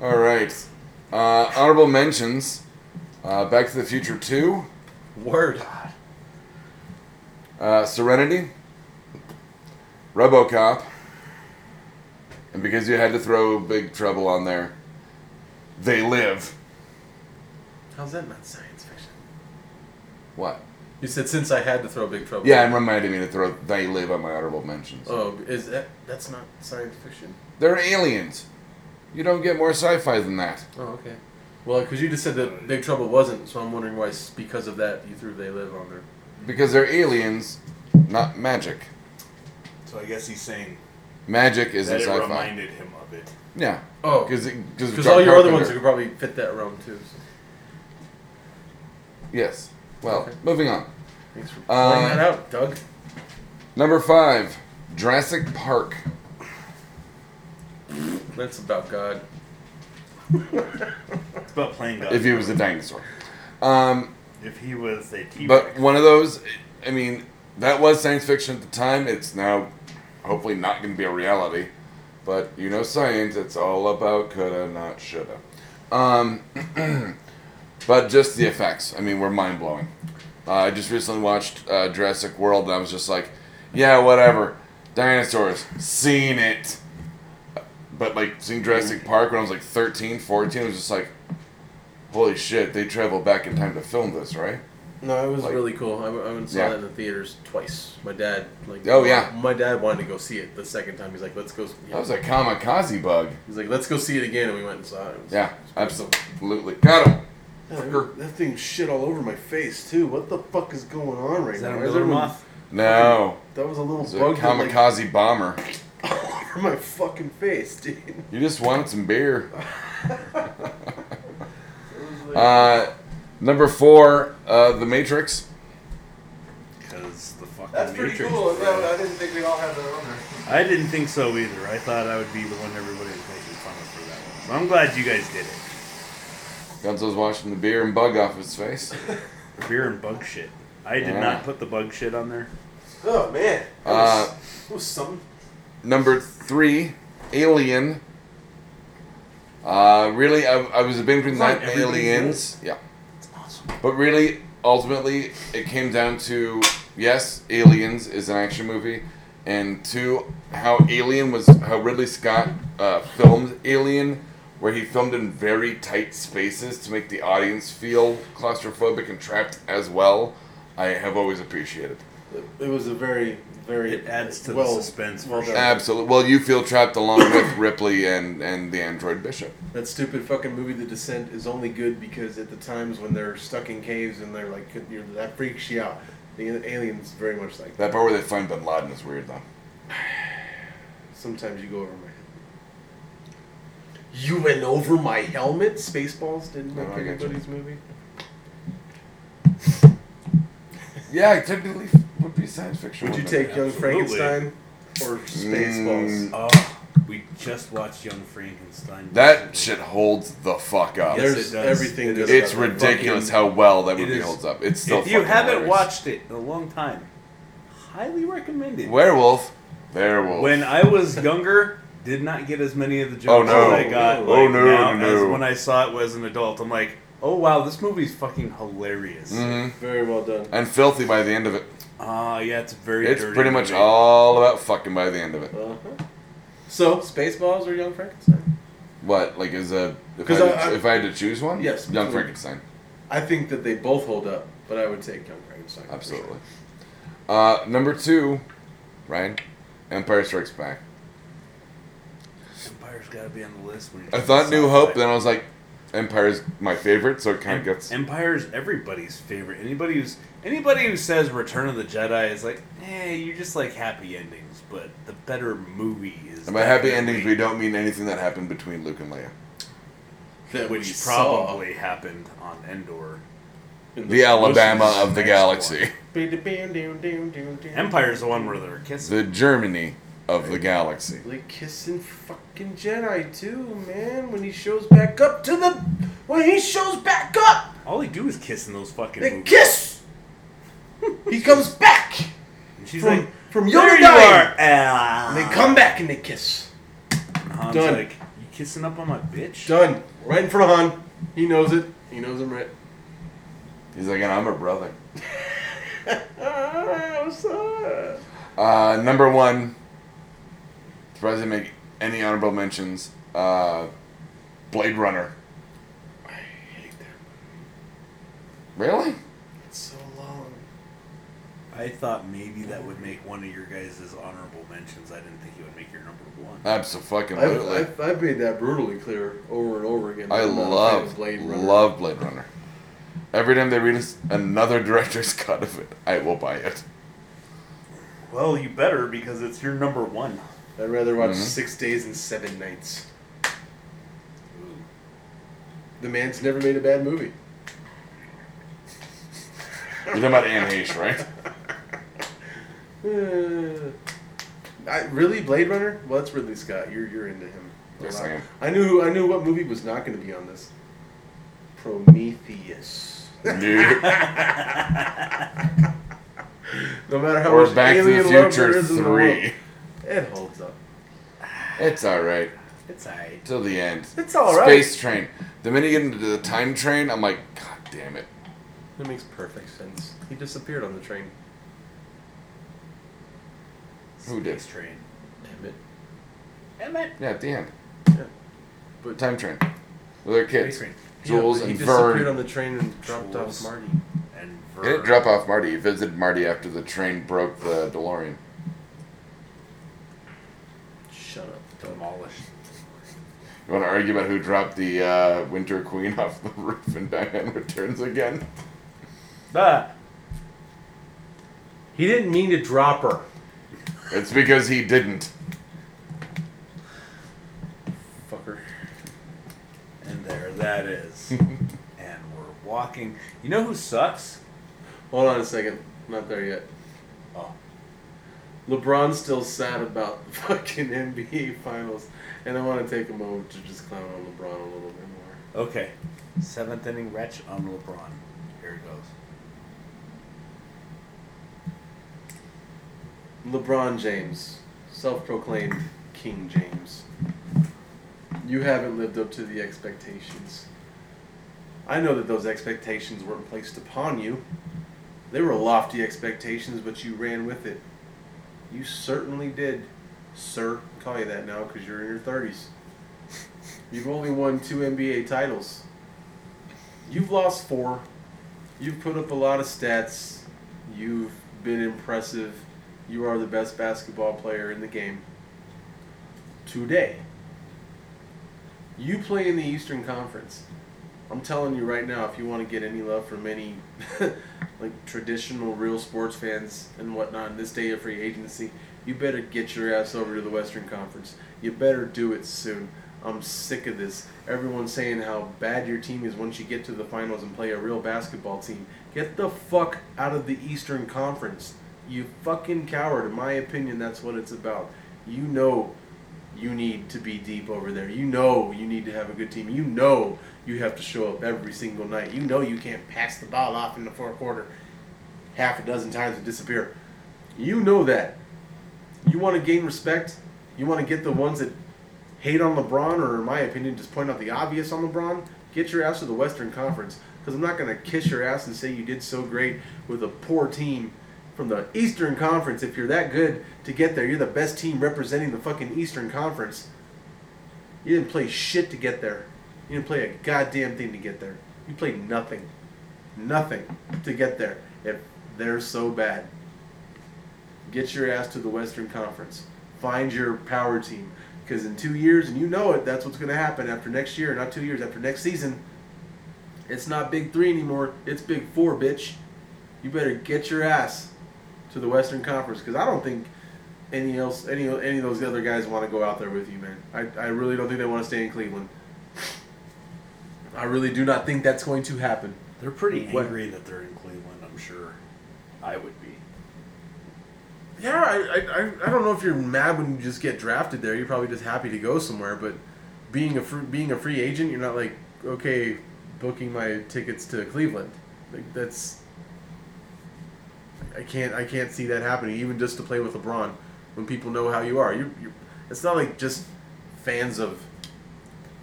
All right. Uh, honorable mentions. Uh, Back to the Future 2. Word. Uh, Serenity. RoboCop. and because you had to throw Big Trouble on there, They Live. How's that not science fiction? What? You said since I had to throw Big Trouble. Yeah, I'm reminding me to throw They Live on my honorable mentions. Oh, is that that's not science fiction? They're aliens. You don't get more sci-fi than that. Oh, okay. Well, because you just said that Big Trouble wasn't, so I'm wondering why, because of that, you threw They Live on there. Because they're aliens, not magic. So I guess he's saying Magic isn't that it sci-fi. reminded him of it. Yeah, Oh, because because all your other ones could probably fit that realm too. So. Yes. Well, Okay. moving on. Thanks for Uh, pointing that out, Doug. Number five, Jurassic Park. That's about God. <laughs> It's about playing God. If he was a dinosaur. Um, if he was a T-Rex. but one of those, I mean, that was science fiction at the time. It's now hopefully not going to be a reality. But you know, science, it's all about coulda, not shoulda. Um, <clears throat> but just the effects, I mean, were mind blowing. Uh, I just recently watched uh, Jurassic World and I was just like, yeah, whatever. Dinosaurs, seen it. But like seeing Jurassic Park when I was like 13, 14, I was just like, holy shit, they traveled back in time to film this, right? No, it was Like- really cool. I, went saw Yeah. that in the theaters twice. My dad, like, Oh, yeah. my dad wanted to go see it the second time. He's like, let's go. Yeah. That was a kamikaze bug. He's like, let's go see it again, and we went and saw it. It was- Yeah, it was pretty absolutely. Got him. Yeah, that thing shit all over my face too. What the fuck is going on right is now? that a Why is miller moth? No, That was a little it's a bug that, like, kamikaze bomber. <laughs> all over my fucking face, dude. You just wanted some beer. It was like- Uh, number four, uh, The Matrix. Because the fucking That's pretty Matrix. cool. bro. No, I didn't think we all had that on there. I didn't think so either. I thought I would be the one everybody was making fun of for that one. So I'm glad you guys did it. Gonzo's washing the beer and bug off his face. <laughs> Beer and bug shit. I did Yeah. not put the bug shit on there. Oh man, that Uh, was, that was something. Number three, Alien. Uh, really, I, I was a big between that Right, and Aliens. Yeah. But really, ultimately, it came down to yes, Aliens is an action movie, and two, how Alien was, how Ridley Scott uh, filmed Alien, where he filmed in very tight spaces to make the audience feel claustrophobic and trapped as well. I have always appreciated. It was a very, very. It adds to the suspense Well for done. sure. Absolutely. Well, you feel trapped along with Ripley and and the android Bishop. That stupid fucking movie, The Descent, is only good because at the times when they're stuck in caves and they're like, you know, that freaks you out. The aliens very much like that. That part where they find Bin Laden is weird though. <sighs> Sometimes you go over my head. You went over my helmet. Spaceballs didn't No, make I got you. anybody's movie. <laughs> Yeah, it technically would be science fiction. Would you wouldn't take Young Absolutely. Frankenstein or Spaceballs? Mm. Oh, we just watched Young Frankenstein. That shit holds the fuck up. Yes, There's it does. everything. It that's is. It's got that ridiculous fucking- how well that movie is. holds up. It's still If you fucking haven't hilarious. watched it in a long time, highly recommended. Werewolf, Werewolf. When I was younger, did not get as many of the jokes Oh, no. as I got Oh, like, no, now no. as when I saw it as an adult. I'm like, oh wow, this movie's fucking hilarious. hmm Very well done. And filthy by the end of it. Ah, yeah, it's very. It's dirty pretty much movie. all about fucking by the end of it. Uh-huh. So, Spaceballs or Young Frankenstein? What, like, is a if I, 'Cause had I- to, if I had to choose one? Yes, Young Frankenstein, I think that they both hold up, but I would take Young Frankenstein. absolutely. sure. Uh, number two, Ryan, Empire Strikes Back. Empire's got to be on the list. When I thought New Hope, then I was like, Empire's my favorite, so it kind of gets. Empire's everybody's favorite. Anybody who's anybody who says Return of the Jedi is like, hey, you're just like happy endings, but the better movie is. And by happy endings, we don't mean anything that happened between Luke and Leia. That we which saw probably happened on Endor. in The Alabama of the galaxy. Empire's the one where they're kissing. The Germany of the galaxy. Like kissing fucking Jedi too, man. When he shows back up to the, when he shows back up, All they do is kiss in those fucking they movies. kiss. He comes back And she's from like, from there Yoda you dying. are. And they come back and they kiss. And Han's Done. like, you kissing up on my bitch? Done. Right in front of Han. He knows it. He knows I'm right. He's like, and I'm her brother. <laughs> What's up? Uh, number one, surprised they make any honorable mentions? Uh, Blade Runner. I hate that. Really? It's so long. I thought maybe that would make one of your guys' honorable mentions. I didn't think it would make your number one. I've, Absolutely. I've, I've made that brutally clear over and over again. I I'm not a fan love Blade Runner. love Blade Runner. Every time they release another <laughs> director's cut of it, I will buy it. Well, you better because it's your number one. I'd rather watch Mhm. Six Days and Seven Nights. The man's never made a bad movie. You're talking about Anne Heche, right? <laughs> Uh, I, really, Blade Runner? Well, that's Ridley Scott. You're you're into him. Yes, I am. I knew I knew what movie was not going to be on this. Prometheus. Dude. <laughs> No matter how or much Back to the alien love there Future is in the world, 3. it holds up. It's alright. It's alright. Till the end. It's all right. Space train. The minute you get into the time train, I'm like, God damn it. It makes perfect sense. He disappeared on the train. Who did? Space Train. Damn it. Emmett. Yeah, at the end. Yeah. But Time train. With their kids. Space Train. Jules yeah, but and he disappeared Vern. on the train and dropped Jules. off Marty. And He didn't drop off Marty. He visited Marty after the train broke the DeLorean. Shut up. Demolished. You want to argue about who dropped the uh, Winter Queen <laughs> off the roof and Batman Returns again? Ah. He didn't mean to drop her. It's because he didn't. Fucker. And there that is. <laughs> and we're walking. You know who sucks? Hold on a second. Not there yet. Oh. LeBron's still sad about the <laughs> fucking NBA finals, and I want to take a moment to just clown on LeBron a little bit more. Okay. Seventh inning wretch on LeBron. Here it goes. LeBron James, self-proclaimed King James. You haven't lived up to the expectations. I know that those expectations weren't placed upon you. They were lofty expectations, but you ran with it. You certainly did, sir. I call you that now because you're in your 30s. You've only won two NBA titles. You've lost four. You've put up a lot of stats. You've been impressive. You are the best basketball player in the game. Today. You play in the Eastern Conference. I'm telling you right now, if you want to get any love from any <laughs> like traditional real sports fans and whatnot in this day of free agency, you better get your ass over to the Western Conference. You better do it soon. I'm sick of this. Everyone's saying how bad your team is once you get to the finals and play a real basketball team. Get the fuck out of the Eastern Conference. You fucking coward. In my opinion, that's what it's about. You know you need to be deep over there. You know you need to have a good team. You know you have to show up every single night. You know you can't pass the ball off in the fourth quarter half a dozen times and disappear. You know that. You want to gain respect? You want to get the ones that hate on LeBron, or in my opinion, just point out the obvious on LeBron? Get your ass to the Western Conference. Because I'm not going to kiss your ass and say you did so great with a poor team from the Eastern Conference. If you're that good to get there, you're the best team representing the fucking Eastern Conference. You didn't play shit to get there. You didn't play a goddamn thing to get there. You played nothing. Nothing to get there. If they're so bad. Get your ass to the Western Conference. Find your power team. Because in two years, and you know it, that's what's going to happen after next year, not two years, after next season. It's not Big Three anymore. It's Big Four, bitch. You better get your ass to the Western Conference because I don't think any else, any any of those other guys want to go out there with you, man. I, I really don't think they want to stay in Cleveland. I really do not think that's going to happen. They're pretty What- angry that they're in Cleveland, I'm sure. I would be. Yeah, I, I, I- I don't know if you're mad when you just get drafted there. You're probably just happy to go somewhere. But being a free, being a free agent, you're not like okay, booking my tickets to Cleveland. Like that's I can't I can't see that happening. Even just to play with LeBron, when people know how you are, you you. It's not like just fans of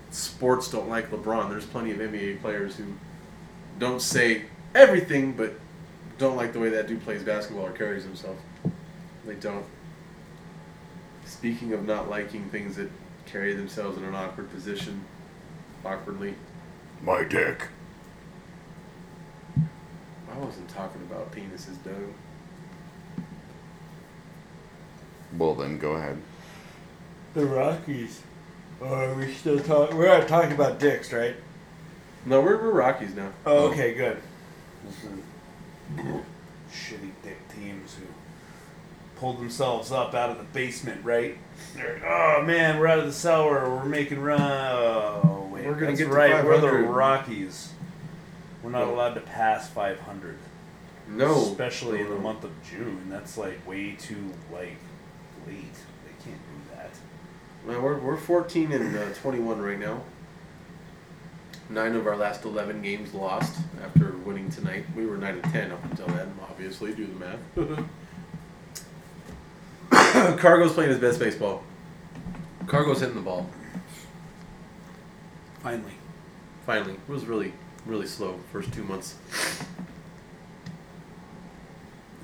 sports don't like LeBron. There's plenty of NBA players who don't say everything, but don't like the way that dude plays basketball or carries himself. They don't. Speaking of not liking things that carry themselves in an awkward position, awkwardly. My dick. I wasn't talking about penises, Doug. Well, then go ahead. The Rockies. Oh, are we still talking? We're not talking about dicks, right? No, we're, we're Rockies now. Oh, okay, good. Shitty dick teams who pulled themselves up out of the basement, right? They're, oh man, we're out of the cellar. We're making run. Oh, wait, We're gonna that's get to right. We're the 500. Rockies. We're not No. allowed to pass 500. No. especially in the month of June. That's like way too like late. They can't do that. Well, we're, we're 14 and uh, 21 right now. Nine of our last 11 games lost after winning tonight. We were 9 and 10 up until then, obviously. Do the math. <laughs> Cargo's playing his best baseball. Cargo's hitting the ball. Finally, Finally. It was really, really slow first two months.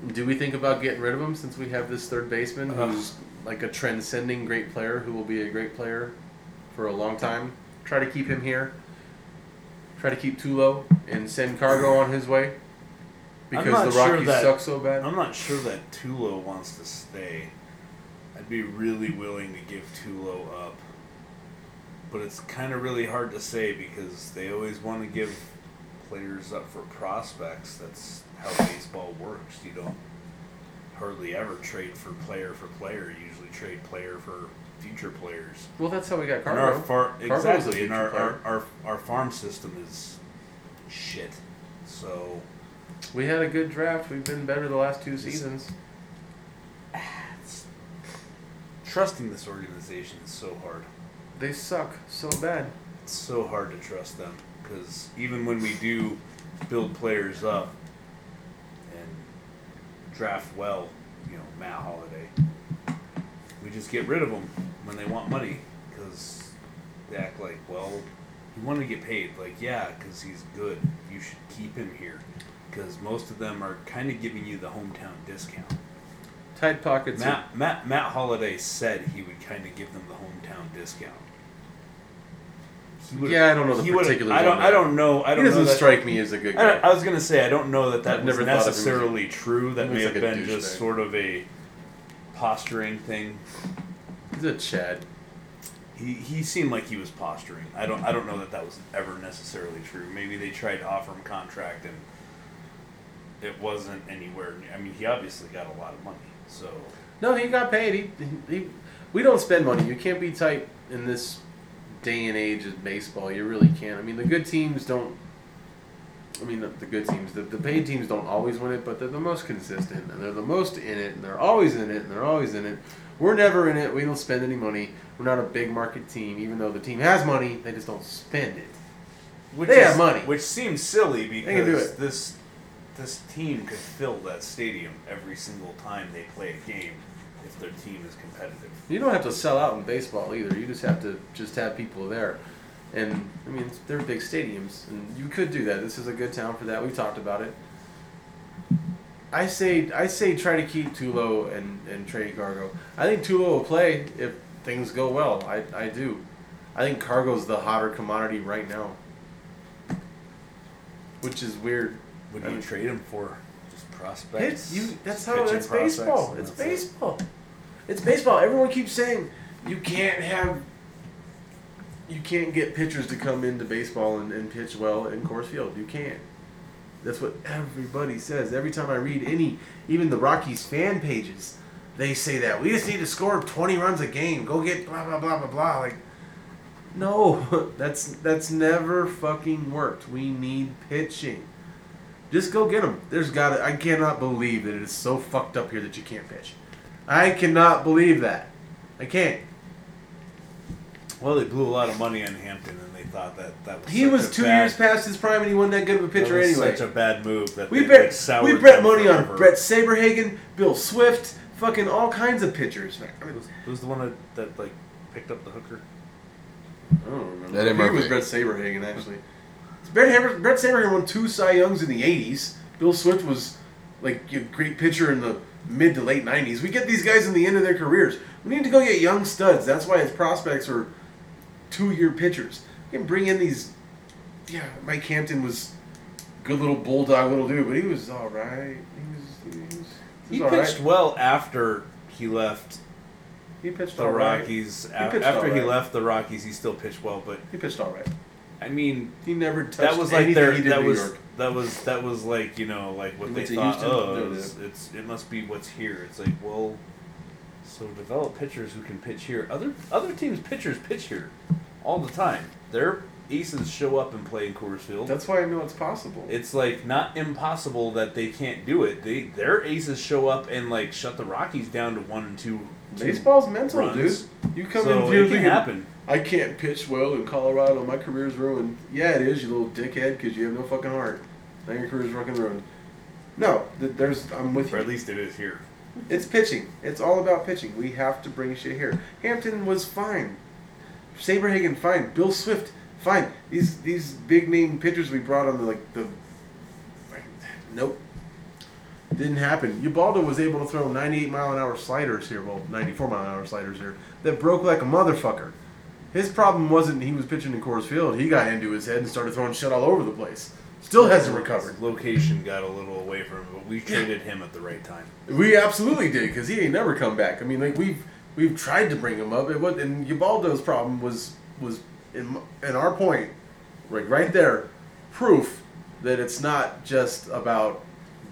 Do we think about getting rid of him since we have this third baseman Ugh. who's like a transcending great player who will be a great player for a long time? Try to keep him here. Try to keep Tulo and send Cargo on his way because the sure Rockies that- suck so bad. I'm not sure that Tulo wants to stay. I'd be really willing to give Tulo up, but it's kind of really hard to say because they always want to give players up for prospects. That's how baseball works. You don't hardly ever trade for player for player. You usually trade player for future players. Well, that's how we got And our far, Cargo's exactly, and our, our, our, our farm system is shit. So We had a good draft. We've been better the last two seasons. <sighs> trusting this organization is so hard. They suck so bad. It's so hard to trust them because even when we do build players up and draft well, you know, Matt Holliday, we just get rid of them when they want money because they act like, well, you want to get paid. Like, yeah, because he's good. You should keep him here because most of them are kind of giving you the hometown discount. Tight pockets. are- Matt, Matt, Matt Holliday said he would kind of give them the hometown discount. He Yeah, I don't know the he particulars I don't. on I don't know. I don't doesn't know that, strike me as a good I, guy. I was gonna say I don't know that that was never thought of him as a- necessarily true. That he may looks have like been just douchebag. sort of a posturing thing. He's a Chad. He, he seemed like he was posturing. I don't I don't know that that was ever necessarily true. Maybe they tried to offer him a contract and it wasn't anywhere. near- I mean, he obviously got a lot of money. So No, he got paid. He, he, we don't spend money. You can't be tight in this day and age of baseball. You really can't. I mean, the good teams don't. I mean, the, the good teams, the, the paid teams don't always win it, but they're the most consistent and they're the most in it and they're always in it and they're always in it. We're never in it. We don't spend any money. We're not a big market team, even though the team has money. They just don't spend it. which They is- have money. which seems silly because this this team could fill that stadium every single time they play a game if their team is competitive. You don't have to sell out in baseball either. You just have to just have people there. And I mean, they're big stadiums, and you could do that. This is a good town for that. We've talked about it. I say, I say, try to keep Tulo and and Trey Cargo. I think Tulo will play if things go well. I I do. I think Cargo's the hotter commodity right now, which is weird. Would I you mean- trade him for just It's, prospects? you, that's how it's baseball. It's that's it? baseball. It's baseball. Everyone keeps saying you can't have, you can't get pitchers to come into baseball and, and pitch well in Coors Field. You can't. That's what everybody says. Every time I read any, even the Rockies fan pages, they say that we just need to score twenty runs a game. Go get blah blah blah blah blah. Like, no, <laughs> that's that's never fucking worked. We need pitching. Just go get them. There's got to I cannot believe that it is so fucked up here that you can't pitch. I cannot believe that. I can't. Well, they blew a lot of money on Hampton, and they thought that that was He such was a two bad, years past his prime, and he wasn't that good of a that pitcher was anyway. Such a bad move that we they, bet like, we bet them money on. Brett Saberhagen, Bill Swift, fucking all kinds of pitchers. I mean, Who's, who's the one that, that like picked up the hooker? I don't remember. Eddie I think it was Brett Saberhagen actually. Brett, Haber, Brett won two Cy Youngs in the '80s. Bill Swift was like a great pitcher in the mid to late '90s. We get these guys in the end of their careers. We need to go get young studs. That's why his prospects are two-year pitchers. You can bring in these. Yeah, Mike Hampton was good little bulldog little dude, but he was all right. He was. He, was, he, He was all pitched right. well after he left He pitched the all right. Rockies. He A- pitched after all he left the Rockies, he still pitched well. But He pitched all right. I mean, He never touched that was like their that New was York. that was that was like you know like what He they thought. Houston? Oh, No, it's, it's it must be what's here. It's like well, so develop pitchers who can pitch here. Other other teams' pitchers pitch here all the time. Their aces show up and play in Coors Field. That's why I know it's possible. it's like not impossible that they can't do it. They their aces show up and like shut the Rockies down to one and two. Baseball's mental, runs. dude. You come So in here it can happen. I can't pitch well in Colorado. My career's ruined. Yeah, it is, you little dickhead, because you have no fucking heart. Now your career's fucking ruined. No, th- there's. I'm with you. Or at least it is here. It's pitching. It's all about pitching. We have to bring shit here. Hampton was fine. Saberhagen fine. Bill Swift fine. These these big name pitchers we brought on the like the. like, Nope. Didn't happen. Ubaldo was able to throw 98 mile an hour sliders here, well, 94 mile an hour sliders here, that broke like a motherfucker. His problem wasn't he was pitching in Coors Field. He got into his head and started throwing shit all over the place. Still hasn't recovered. Location got a little away from him, but we traded him at the right time. We absolutely did because he ain't never come back. I mean, like we've we've tried to bring him up. It was and Ubaldo's problem was was in in our point, like right there, proof that it's not just about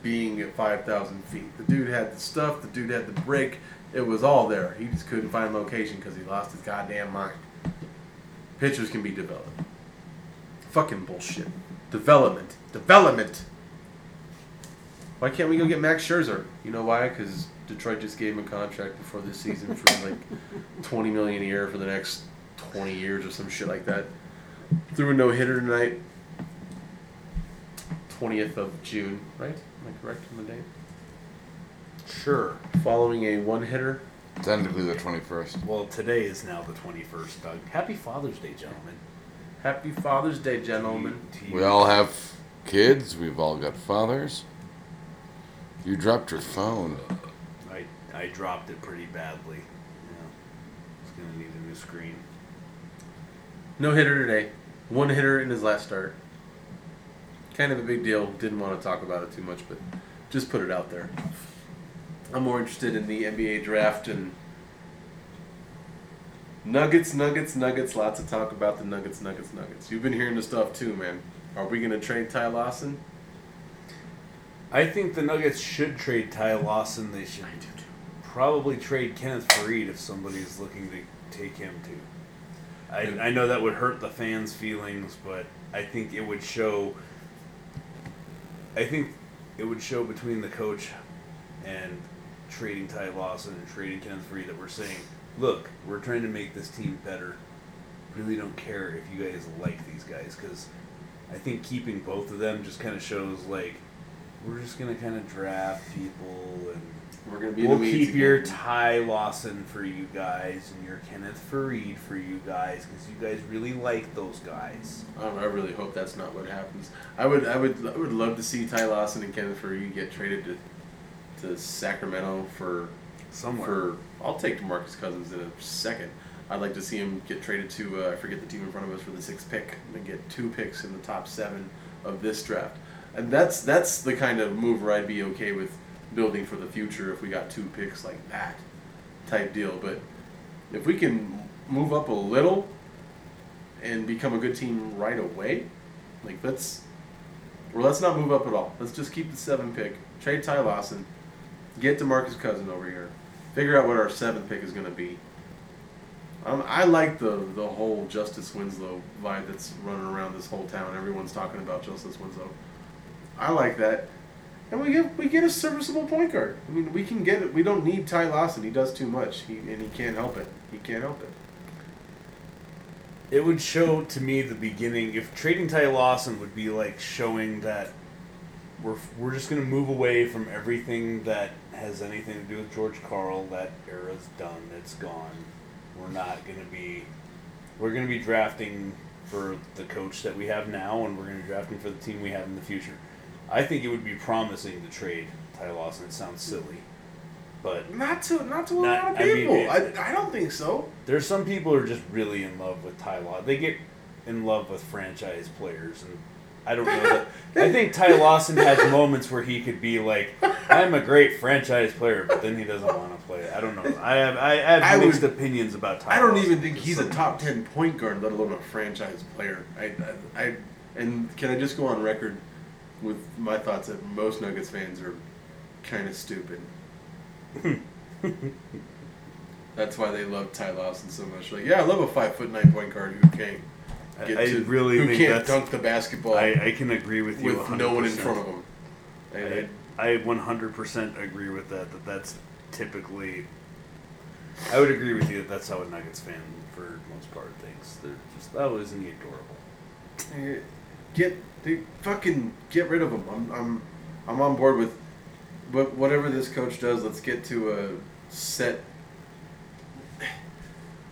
being at five thousand feet. The dude had the stuff. The dude had the break. It was all there. He just couldn't find location because he lost his goddamn mind. Pitchers can be developed. Fucking bullshit. Development. Development. Why can't we go get Max Scherzer? You know why? Because Detroit just gave him a contract before this season for like <laughs> twenty million a year for the next twenty years or some shit like that. Threw a no hitter tonight. Twentieth of June, right? Am I correct on the date? Sure. Following a one hitter. Technically the 21st. Well, today is now the 21st, Doug. Happy Father's Day, gentlemen. Happy Father's Day, gentlemen. We all have kids. We've all got fathers. You dropped your phone. I, I dropped it pretty badly. Yeah. It's going to need a new screen. No hitter today. One hitter in his last start. Kind of a big deal. Didn't want to talk about it too much, but just put it out there. I'm more interested in the NBA draft and Nuggets, Nuggets, Nuggets. Lots of talk about the Nuggets, Nuggets, Nuggets. You've been hearing the stuff too, man. Are we going to trade Ty Lawson? I think the Nuggets should trade Ty Lawson. They should probably trade Kenneth Faried if somebody's looking to take him to. I, I know that would hurt the fans' feelings, but I think it would show. I think it would show between the coach and trading Ty Lawson and trading Kenneth Faried that we're saying, look, we're trying to make this team better. Really don't care if you guys like these guys because I think keeping both of them just kind of shows like we're just gonna kind of draft people and We're going to be we'll keep your. Ty Lawson for you guys and your Kenneth Faried for you guys because you guys really like those guys. I, I really hope that's not what happens. I would, I would, I would love to see Ty Lawson and Kenneth Furry get traded to, to Sacramento for Somewhere. For I'll take DeMarcus Cousins in a second. I'd like to see him get traded to uh, I forget the team in front of us for the sixth pick and get two picks in the top seven of this draft. And that's that's the kind of move where I'd be okay with building for the future if we got two picks like that type deal. But if we can move up a little and become a good team right away, like let's or let's not move up at all. Let's just keep the seven pick, trade Ty Lawson, get DeMarcus Cousin over here, figure out what our seventh pick is going to be. Um, I like the the whole Justice Winslow vibe that's running around this whole town. Everyone's talking about Justice Winslow. I like that, and we get we get a serviceable point guard. I mean, we can get it. We don't need Ty Lawson. He does too much. He and he can't help it. He can't help it. It would show to me the beginning if trading Ty Lawson would be like showing that we're we're just gonna move away from everything that has anything to do with George Karl. That era's done. It's gone. We're not gonna be. We're gonna be drafting for the coach that we have now, and we're gonna be drafting for the team we have in the future. I think it would be promising to trade Ty Lawson. It sounds silly, but Not to not to a Not- lot of I mean, people. it- I, I don't think so. there's some people who are just really in love with Ty Law. They get in love with franchise players, and I don't know that. I think Ty Lawson has moments where he could be like, "I'm a great franchise player," but then he doesn't want to play. I don't know. I have I have I mixed would- opinions about Ty. I don't Lawson. even think he's a top ten point guard, let alone a franchise player. I, I, I and can I just go on record with my thoughts that most Nuggets fans are kind of stupid. <laughs> That's why they love Ty Lawson so much. Like, yeah, I love a five foot nine point guard who can't get I to, really who can't dunk the basketball I, I can agree with you. with no one in front of them. I, I, I, I 100% agree with that. That that's typically. I would agree with you that that's how a Nuggets fan, for most part, thinks. They're just, oh, isn't he adorable? Get they fucking get rid of him. I'm I'm I'm on board with but whatever this coach does, let's get to a set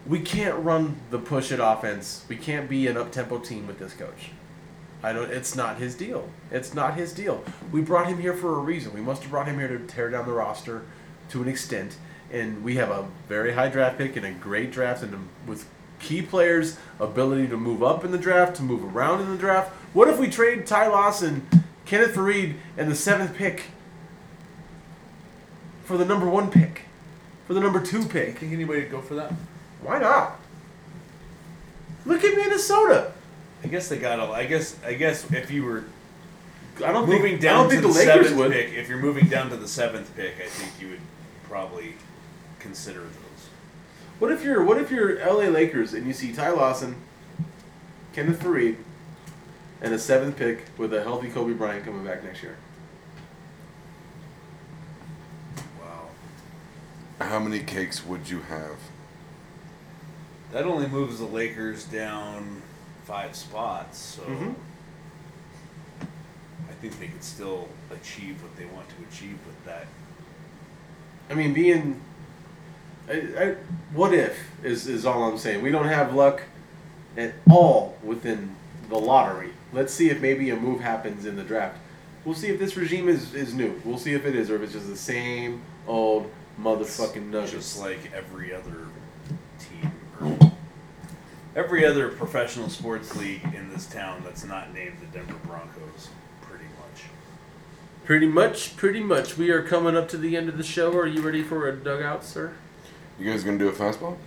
we can't run the push it offense. We can't be an up tempo team with this coach. I don't it's not his deal. It's not his deal. We brought him here for a reason. We must have brought him here to tear down the roster to an extent. And we have a very high draft pick and a great draft and with key players' ability to move up in the draft, to move around in the draft. What if we trade Ty Lawson, Kenneth Faried, and the seventh pick for the number one pick? For the number two pick? Think anybody would go for that? Why not? Look at Minnesota. I guess they got. a- I guess. I guess if you were I don't moving think down I don't think to the, the, Lakers seventh would. pick, if you're moving down to the seventh pick, I think you would probably consider those. What if you're What if you're L.A. Lakers and you see Ty Lawson, Kenneth Faried, and a seventh pick with a healthy Kobe Bryant coming back next year? Wow. How many cakes would you have? That only moves the Lakers down five spots, so Mhm. I think they could still achieve what they want to achieve with that. I mean, being. I, I, what if is is all I'm saying. We don't have luck at all within the lottery. Let's see if maybe a move happens in the draft. We'll see if this regime is, is new. We'll see if it is, or if it's just the same old motherfucking nuggets. Just like every other every other professional sports league in this town that's not named the Denver Broncos, pretty much. Pretty much, pretty much. We are coming up to the end of the show. Are you ready for a dugout, sir? You guys gonna do a fastball?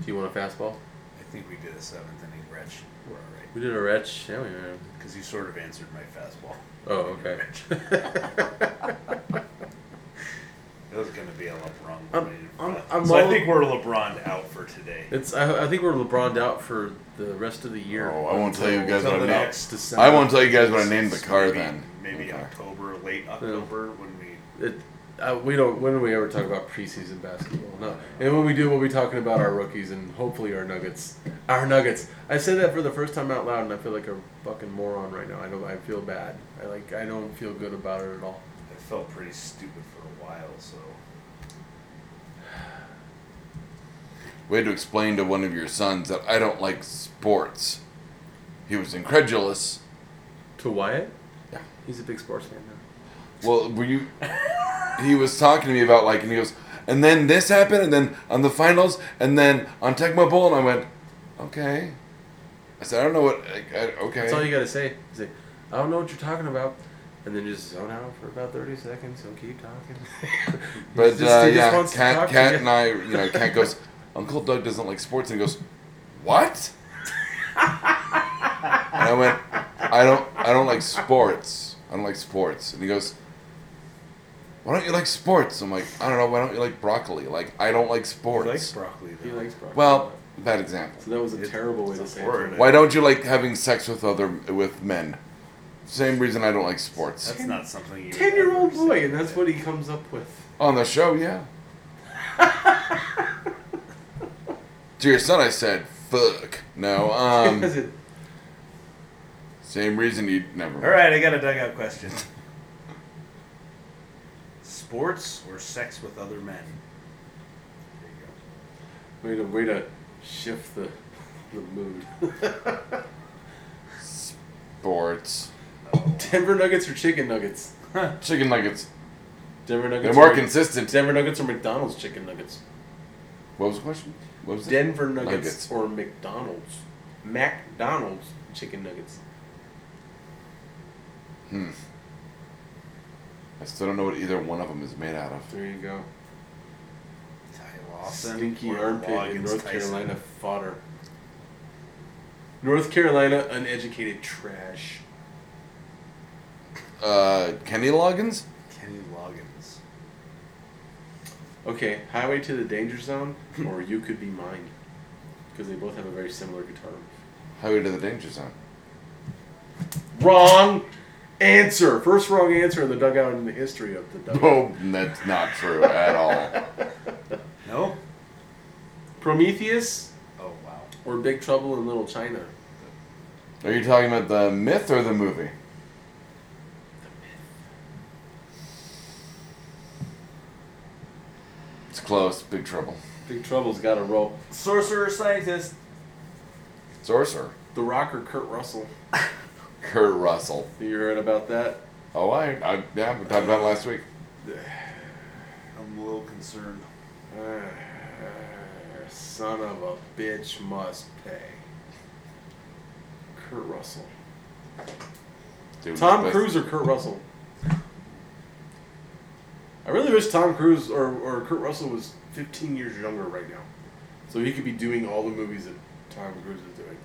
Do you want a fastball? I think we did a seventh inning retch. We're all right. We did a retch. Yeah, we are. Because you sort of answered my fastball. Oh, okay. <laughs> <laughs> It was going to be a LeBron. I'm- I'm- I'm so I think we're LeBron out for today. it's. I, I think we're LeBroned out for the rest of the year. Oh, I won't tell you guys what I the named. next December. I won't tell you guys what I named the car maybe, then. Maybe Okay. October, late October, when we. It, uh, we don't. When do we ever talk about preseason basketball? No. And when we do, we'll be talking about our rookies and hopefully our Nuggets. Our Nuggets. I said that for the first time out loud, and I feel like a fucking moron right now. I don't. I feel bad. I like. I don't feel good about it at all. I felt pretty stupid for a while, so. We had to explain to one of your sons that I don't like sports. He was incredulous. To Wyatt. Yeah. He's a big sports fan now. Well, were you? he was talking to me about like, and he goes, and then this happened, and then on the finals, and then on Tecmo Bowl, and I went, okay. I said, I don't know what. I, I, okay. That's all you gotta say. You say, I don't know what you're talking about, and then just zone out for about thirty seconds and keep talking. <laughs> But <laughs> Just- uh, yeah, Cat, Cat and I, you know, Cat goes, <laughs> Uncle Doug doesn't like sports, and he goes, what? and I went, I don't, I don't like sports. I don't like sports. And he goes, why don't you like sports? I'm like, I don't know. Why don't you like broccoli? Like, I don't like sports. He likes broccoli, He likes broccoli. well, bad example. so that was a It's- terrible way to a say it. Why don't you like having sex with other with men? Same reason I don't like sports. That's not something you. would Ten-year-old boy, and that's what he comes up with. On the show, yeah. to your son, I said, "Fuck." No, um, <laughs> same reason you never. All right, I got a dugout question. Sports or sex with other men? There you go. way to way to shift the the mood. Sports. <laughs> Denver Nuggets or chicken nuggets? Chicken nuggets. Denver Nuggets. They're more or- consistent. Denver Nuggets or McDonald's chicken nuggets? What was the question? What was it? Denver Nuggets, Nuggets. or McDonald's? McDonald's chicken nuggets. Hmm. I still don't know what either one of them is made out of. There you go. Ty Lawson Stinky or armpit in Loggins North Tyson. Carolina fodder. North Carolina uneducated trash. Uh, Kenny Loggins? Kenny Loggins. Okay, Highway to the Danger Zone <laughs> or You Could Be Mine. Because they both have a very similar guitar. Highway to the Danger Zone. Wrong answer. First wrong answer in the dugout in the history of the <laughs> dugout. Oh, that's not true at all. <laughs> No. Prometheus Oh wow. or Big Trouble in Little China. Are you talking about the myth or the movie? It's close. Big trouble. Big Trouble's got a roll. Sorcerer scientist. Sorcerer. The rocker Kurt Russell. <laughs> Kurt Russell. You heard about that? Oh, I, I yeah, we talked about it last week. <sighs> I'm a little concerned. Uh, <sighs> son of a bitch must pay. Kurt Russell. Dude, Tom Cruise or Kurt Russell? I really wish Tom Cruise or, or Kurt Russell was 15 years younger right now. So he could be doing all the movies that Tom Cruise is doing.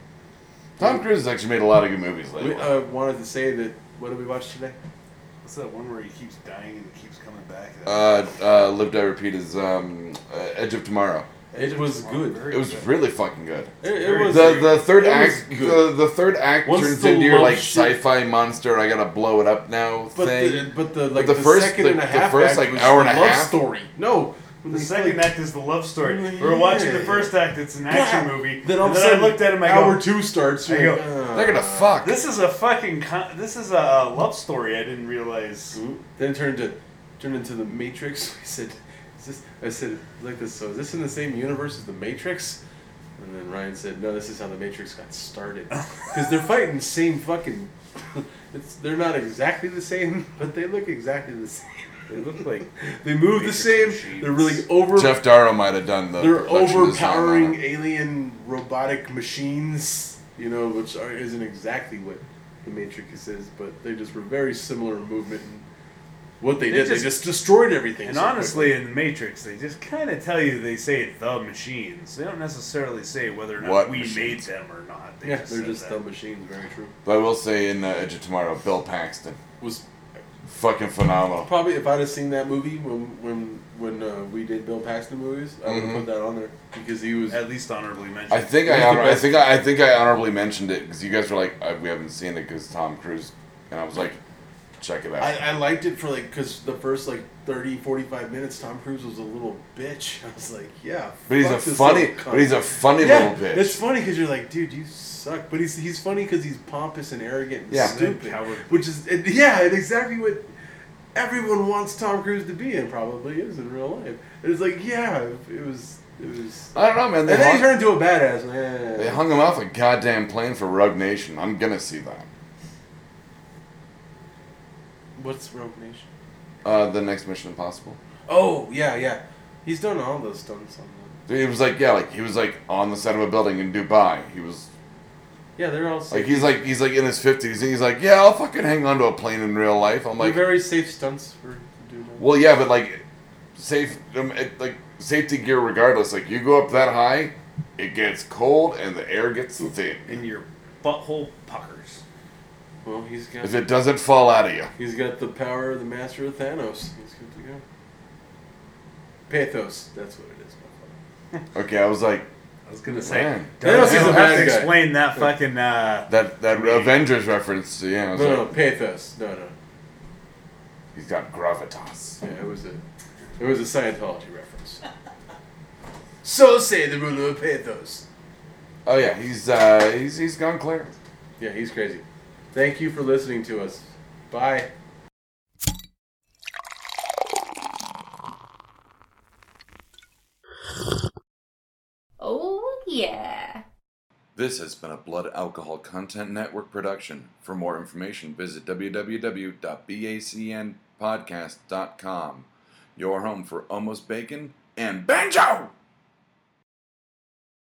Tom Cruise has actually made a lot of good movies lately. We uh, wanted to say that. What did we watch today? What's that one where he keeps dying and keeps coming back? uh, uh, Live Die Repeat is um, uh, Edge of Tomorrow. It was good. It was really fucking good. It, it was the the third it act good. the, the third act Once turns into your like shit- sci-fi monster. I gotta blow it up now But thing. the, but the like the the, first- second the- and a the first, act like, was hour and a love half? story. No, The second act is the love story. Yeah. We're watching the first act. It's an action God. movie. Then all and of a then sudden, I looked at him. I hour go, two starts. I you're go, like, uh, They're gonna fuck. "This is a fucking. Con- this is a uh, love story." I didn't realize. Ooh. Then it turned to turned into the Matrix. <laughs> I said, "Is this?" I said, "Like this." So is this in the same universe as the Matrix? And then Ryan said, "No, this is how the Matrix got started." <laughs> Because they're fighting the same fucking. It's they're not exactly the same, but they look exactly the same. They look like They move the Matrix same. machines. They're really over. Geof Darrow might have done the. they're production design on overpowering alien robotic machines, you know, which are, isn't exactly what the Matrix is, but they just were very similar in movement and what they, They did. just- they just destroyed everything. And so honestly, quickly. in the Matrix, they just kind of tell you they say the machines. They don't necessarily say whether or not What we machines? made them or not. They yeah, just they're just that. dumb machines. Very true. But I will say in uh, Edge of Tomorrow, Bill Paxton, Was fucking phenomenal. probably if I'd have seen that movie when when when uh, we did Bill Paxton movies, I would have Mhm. put that on there because he was. At least honorably mentioned. I think I, honor- I think I, I think I honorably mentioned it because you guys were like, uh, we haven't seen it because Tom Cruise, and I was like, check it out. I, I liked it for like because the first like 30, 45 minutes, Tom Cruise was a little bitch. <laughs> I was like, yeah, but he's a funny, but he's a funny yeah, little bitch. It's funny because you're like, dude, you suck. But he's he's funny because he's pompous and arrogant and Yeah. stupid. Coward. Which is and yeah, and exactly what everyone wants Tom Cruise to be and probably is in real life. And it's like, yeah, it was it was. I don't know, man. And They then he turned into a badass. Yeah. they hung him off a goddamn plane for Rogue Nation. I'm gonna see that. What's Rogue Nation? Uh, the next Mission Impossible. Oh yeah, yeah. He's done all those stunts on that. He was like, yeah, like he was like on the side of a building in Dubai. He was Yeah, they're all like, he's like, he's like in his fifties, and he's like, yeah, I'll fucking hang onto a plane in real life. I'm They're like, very safe stunts for doing that. well, yeah, but like, safe, um, it, like safety gear regardless. Like you go up that high, it gets cold and the air gets thin. And your butthole puckers. Well, he's got If it doesn't fall out of you, he's got the power of the master of Thanos. He's good to go. Pathos, that's what it is. <laughs> okay. I was like, I was gonna say. man, Thanos is a don't bad have to guy. explain that fucking. Uh, that that Me. Avengers reference. Yeah, I was No, like, no, pathos. No, no. he's got gravitas. Yeah, it was a it was a Scientology reference. <laughs> so say the ruler of pathos. Oh yeah, he's uh, he's he's gone clear. Yeah, he's crazy. Thank you for listening to us. Bye. Oh, yeah. This has been a Blood Alcohol Content Network production. For more information, visit www.bacnpodcast.com. Your home for almost bacon and banjo.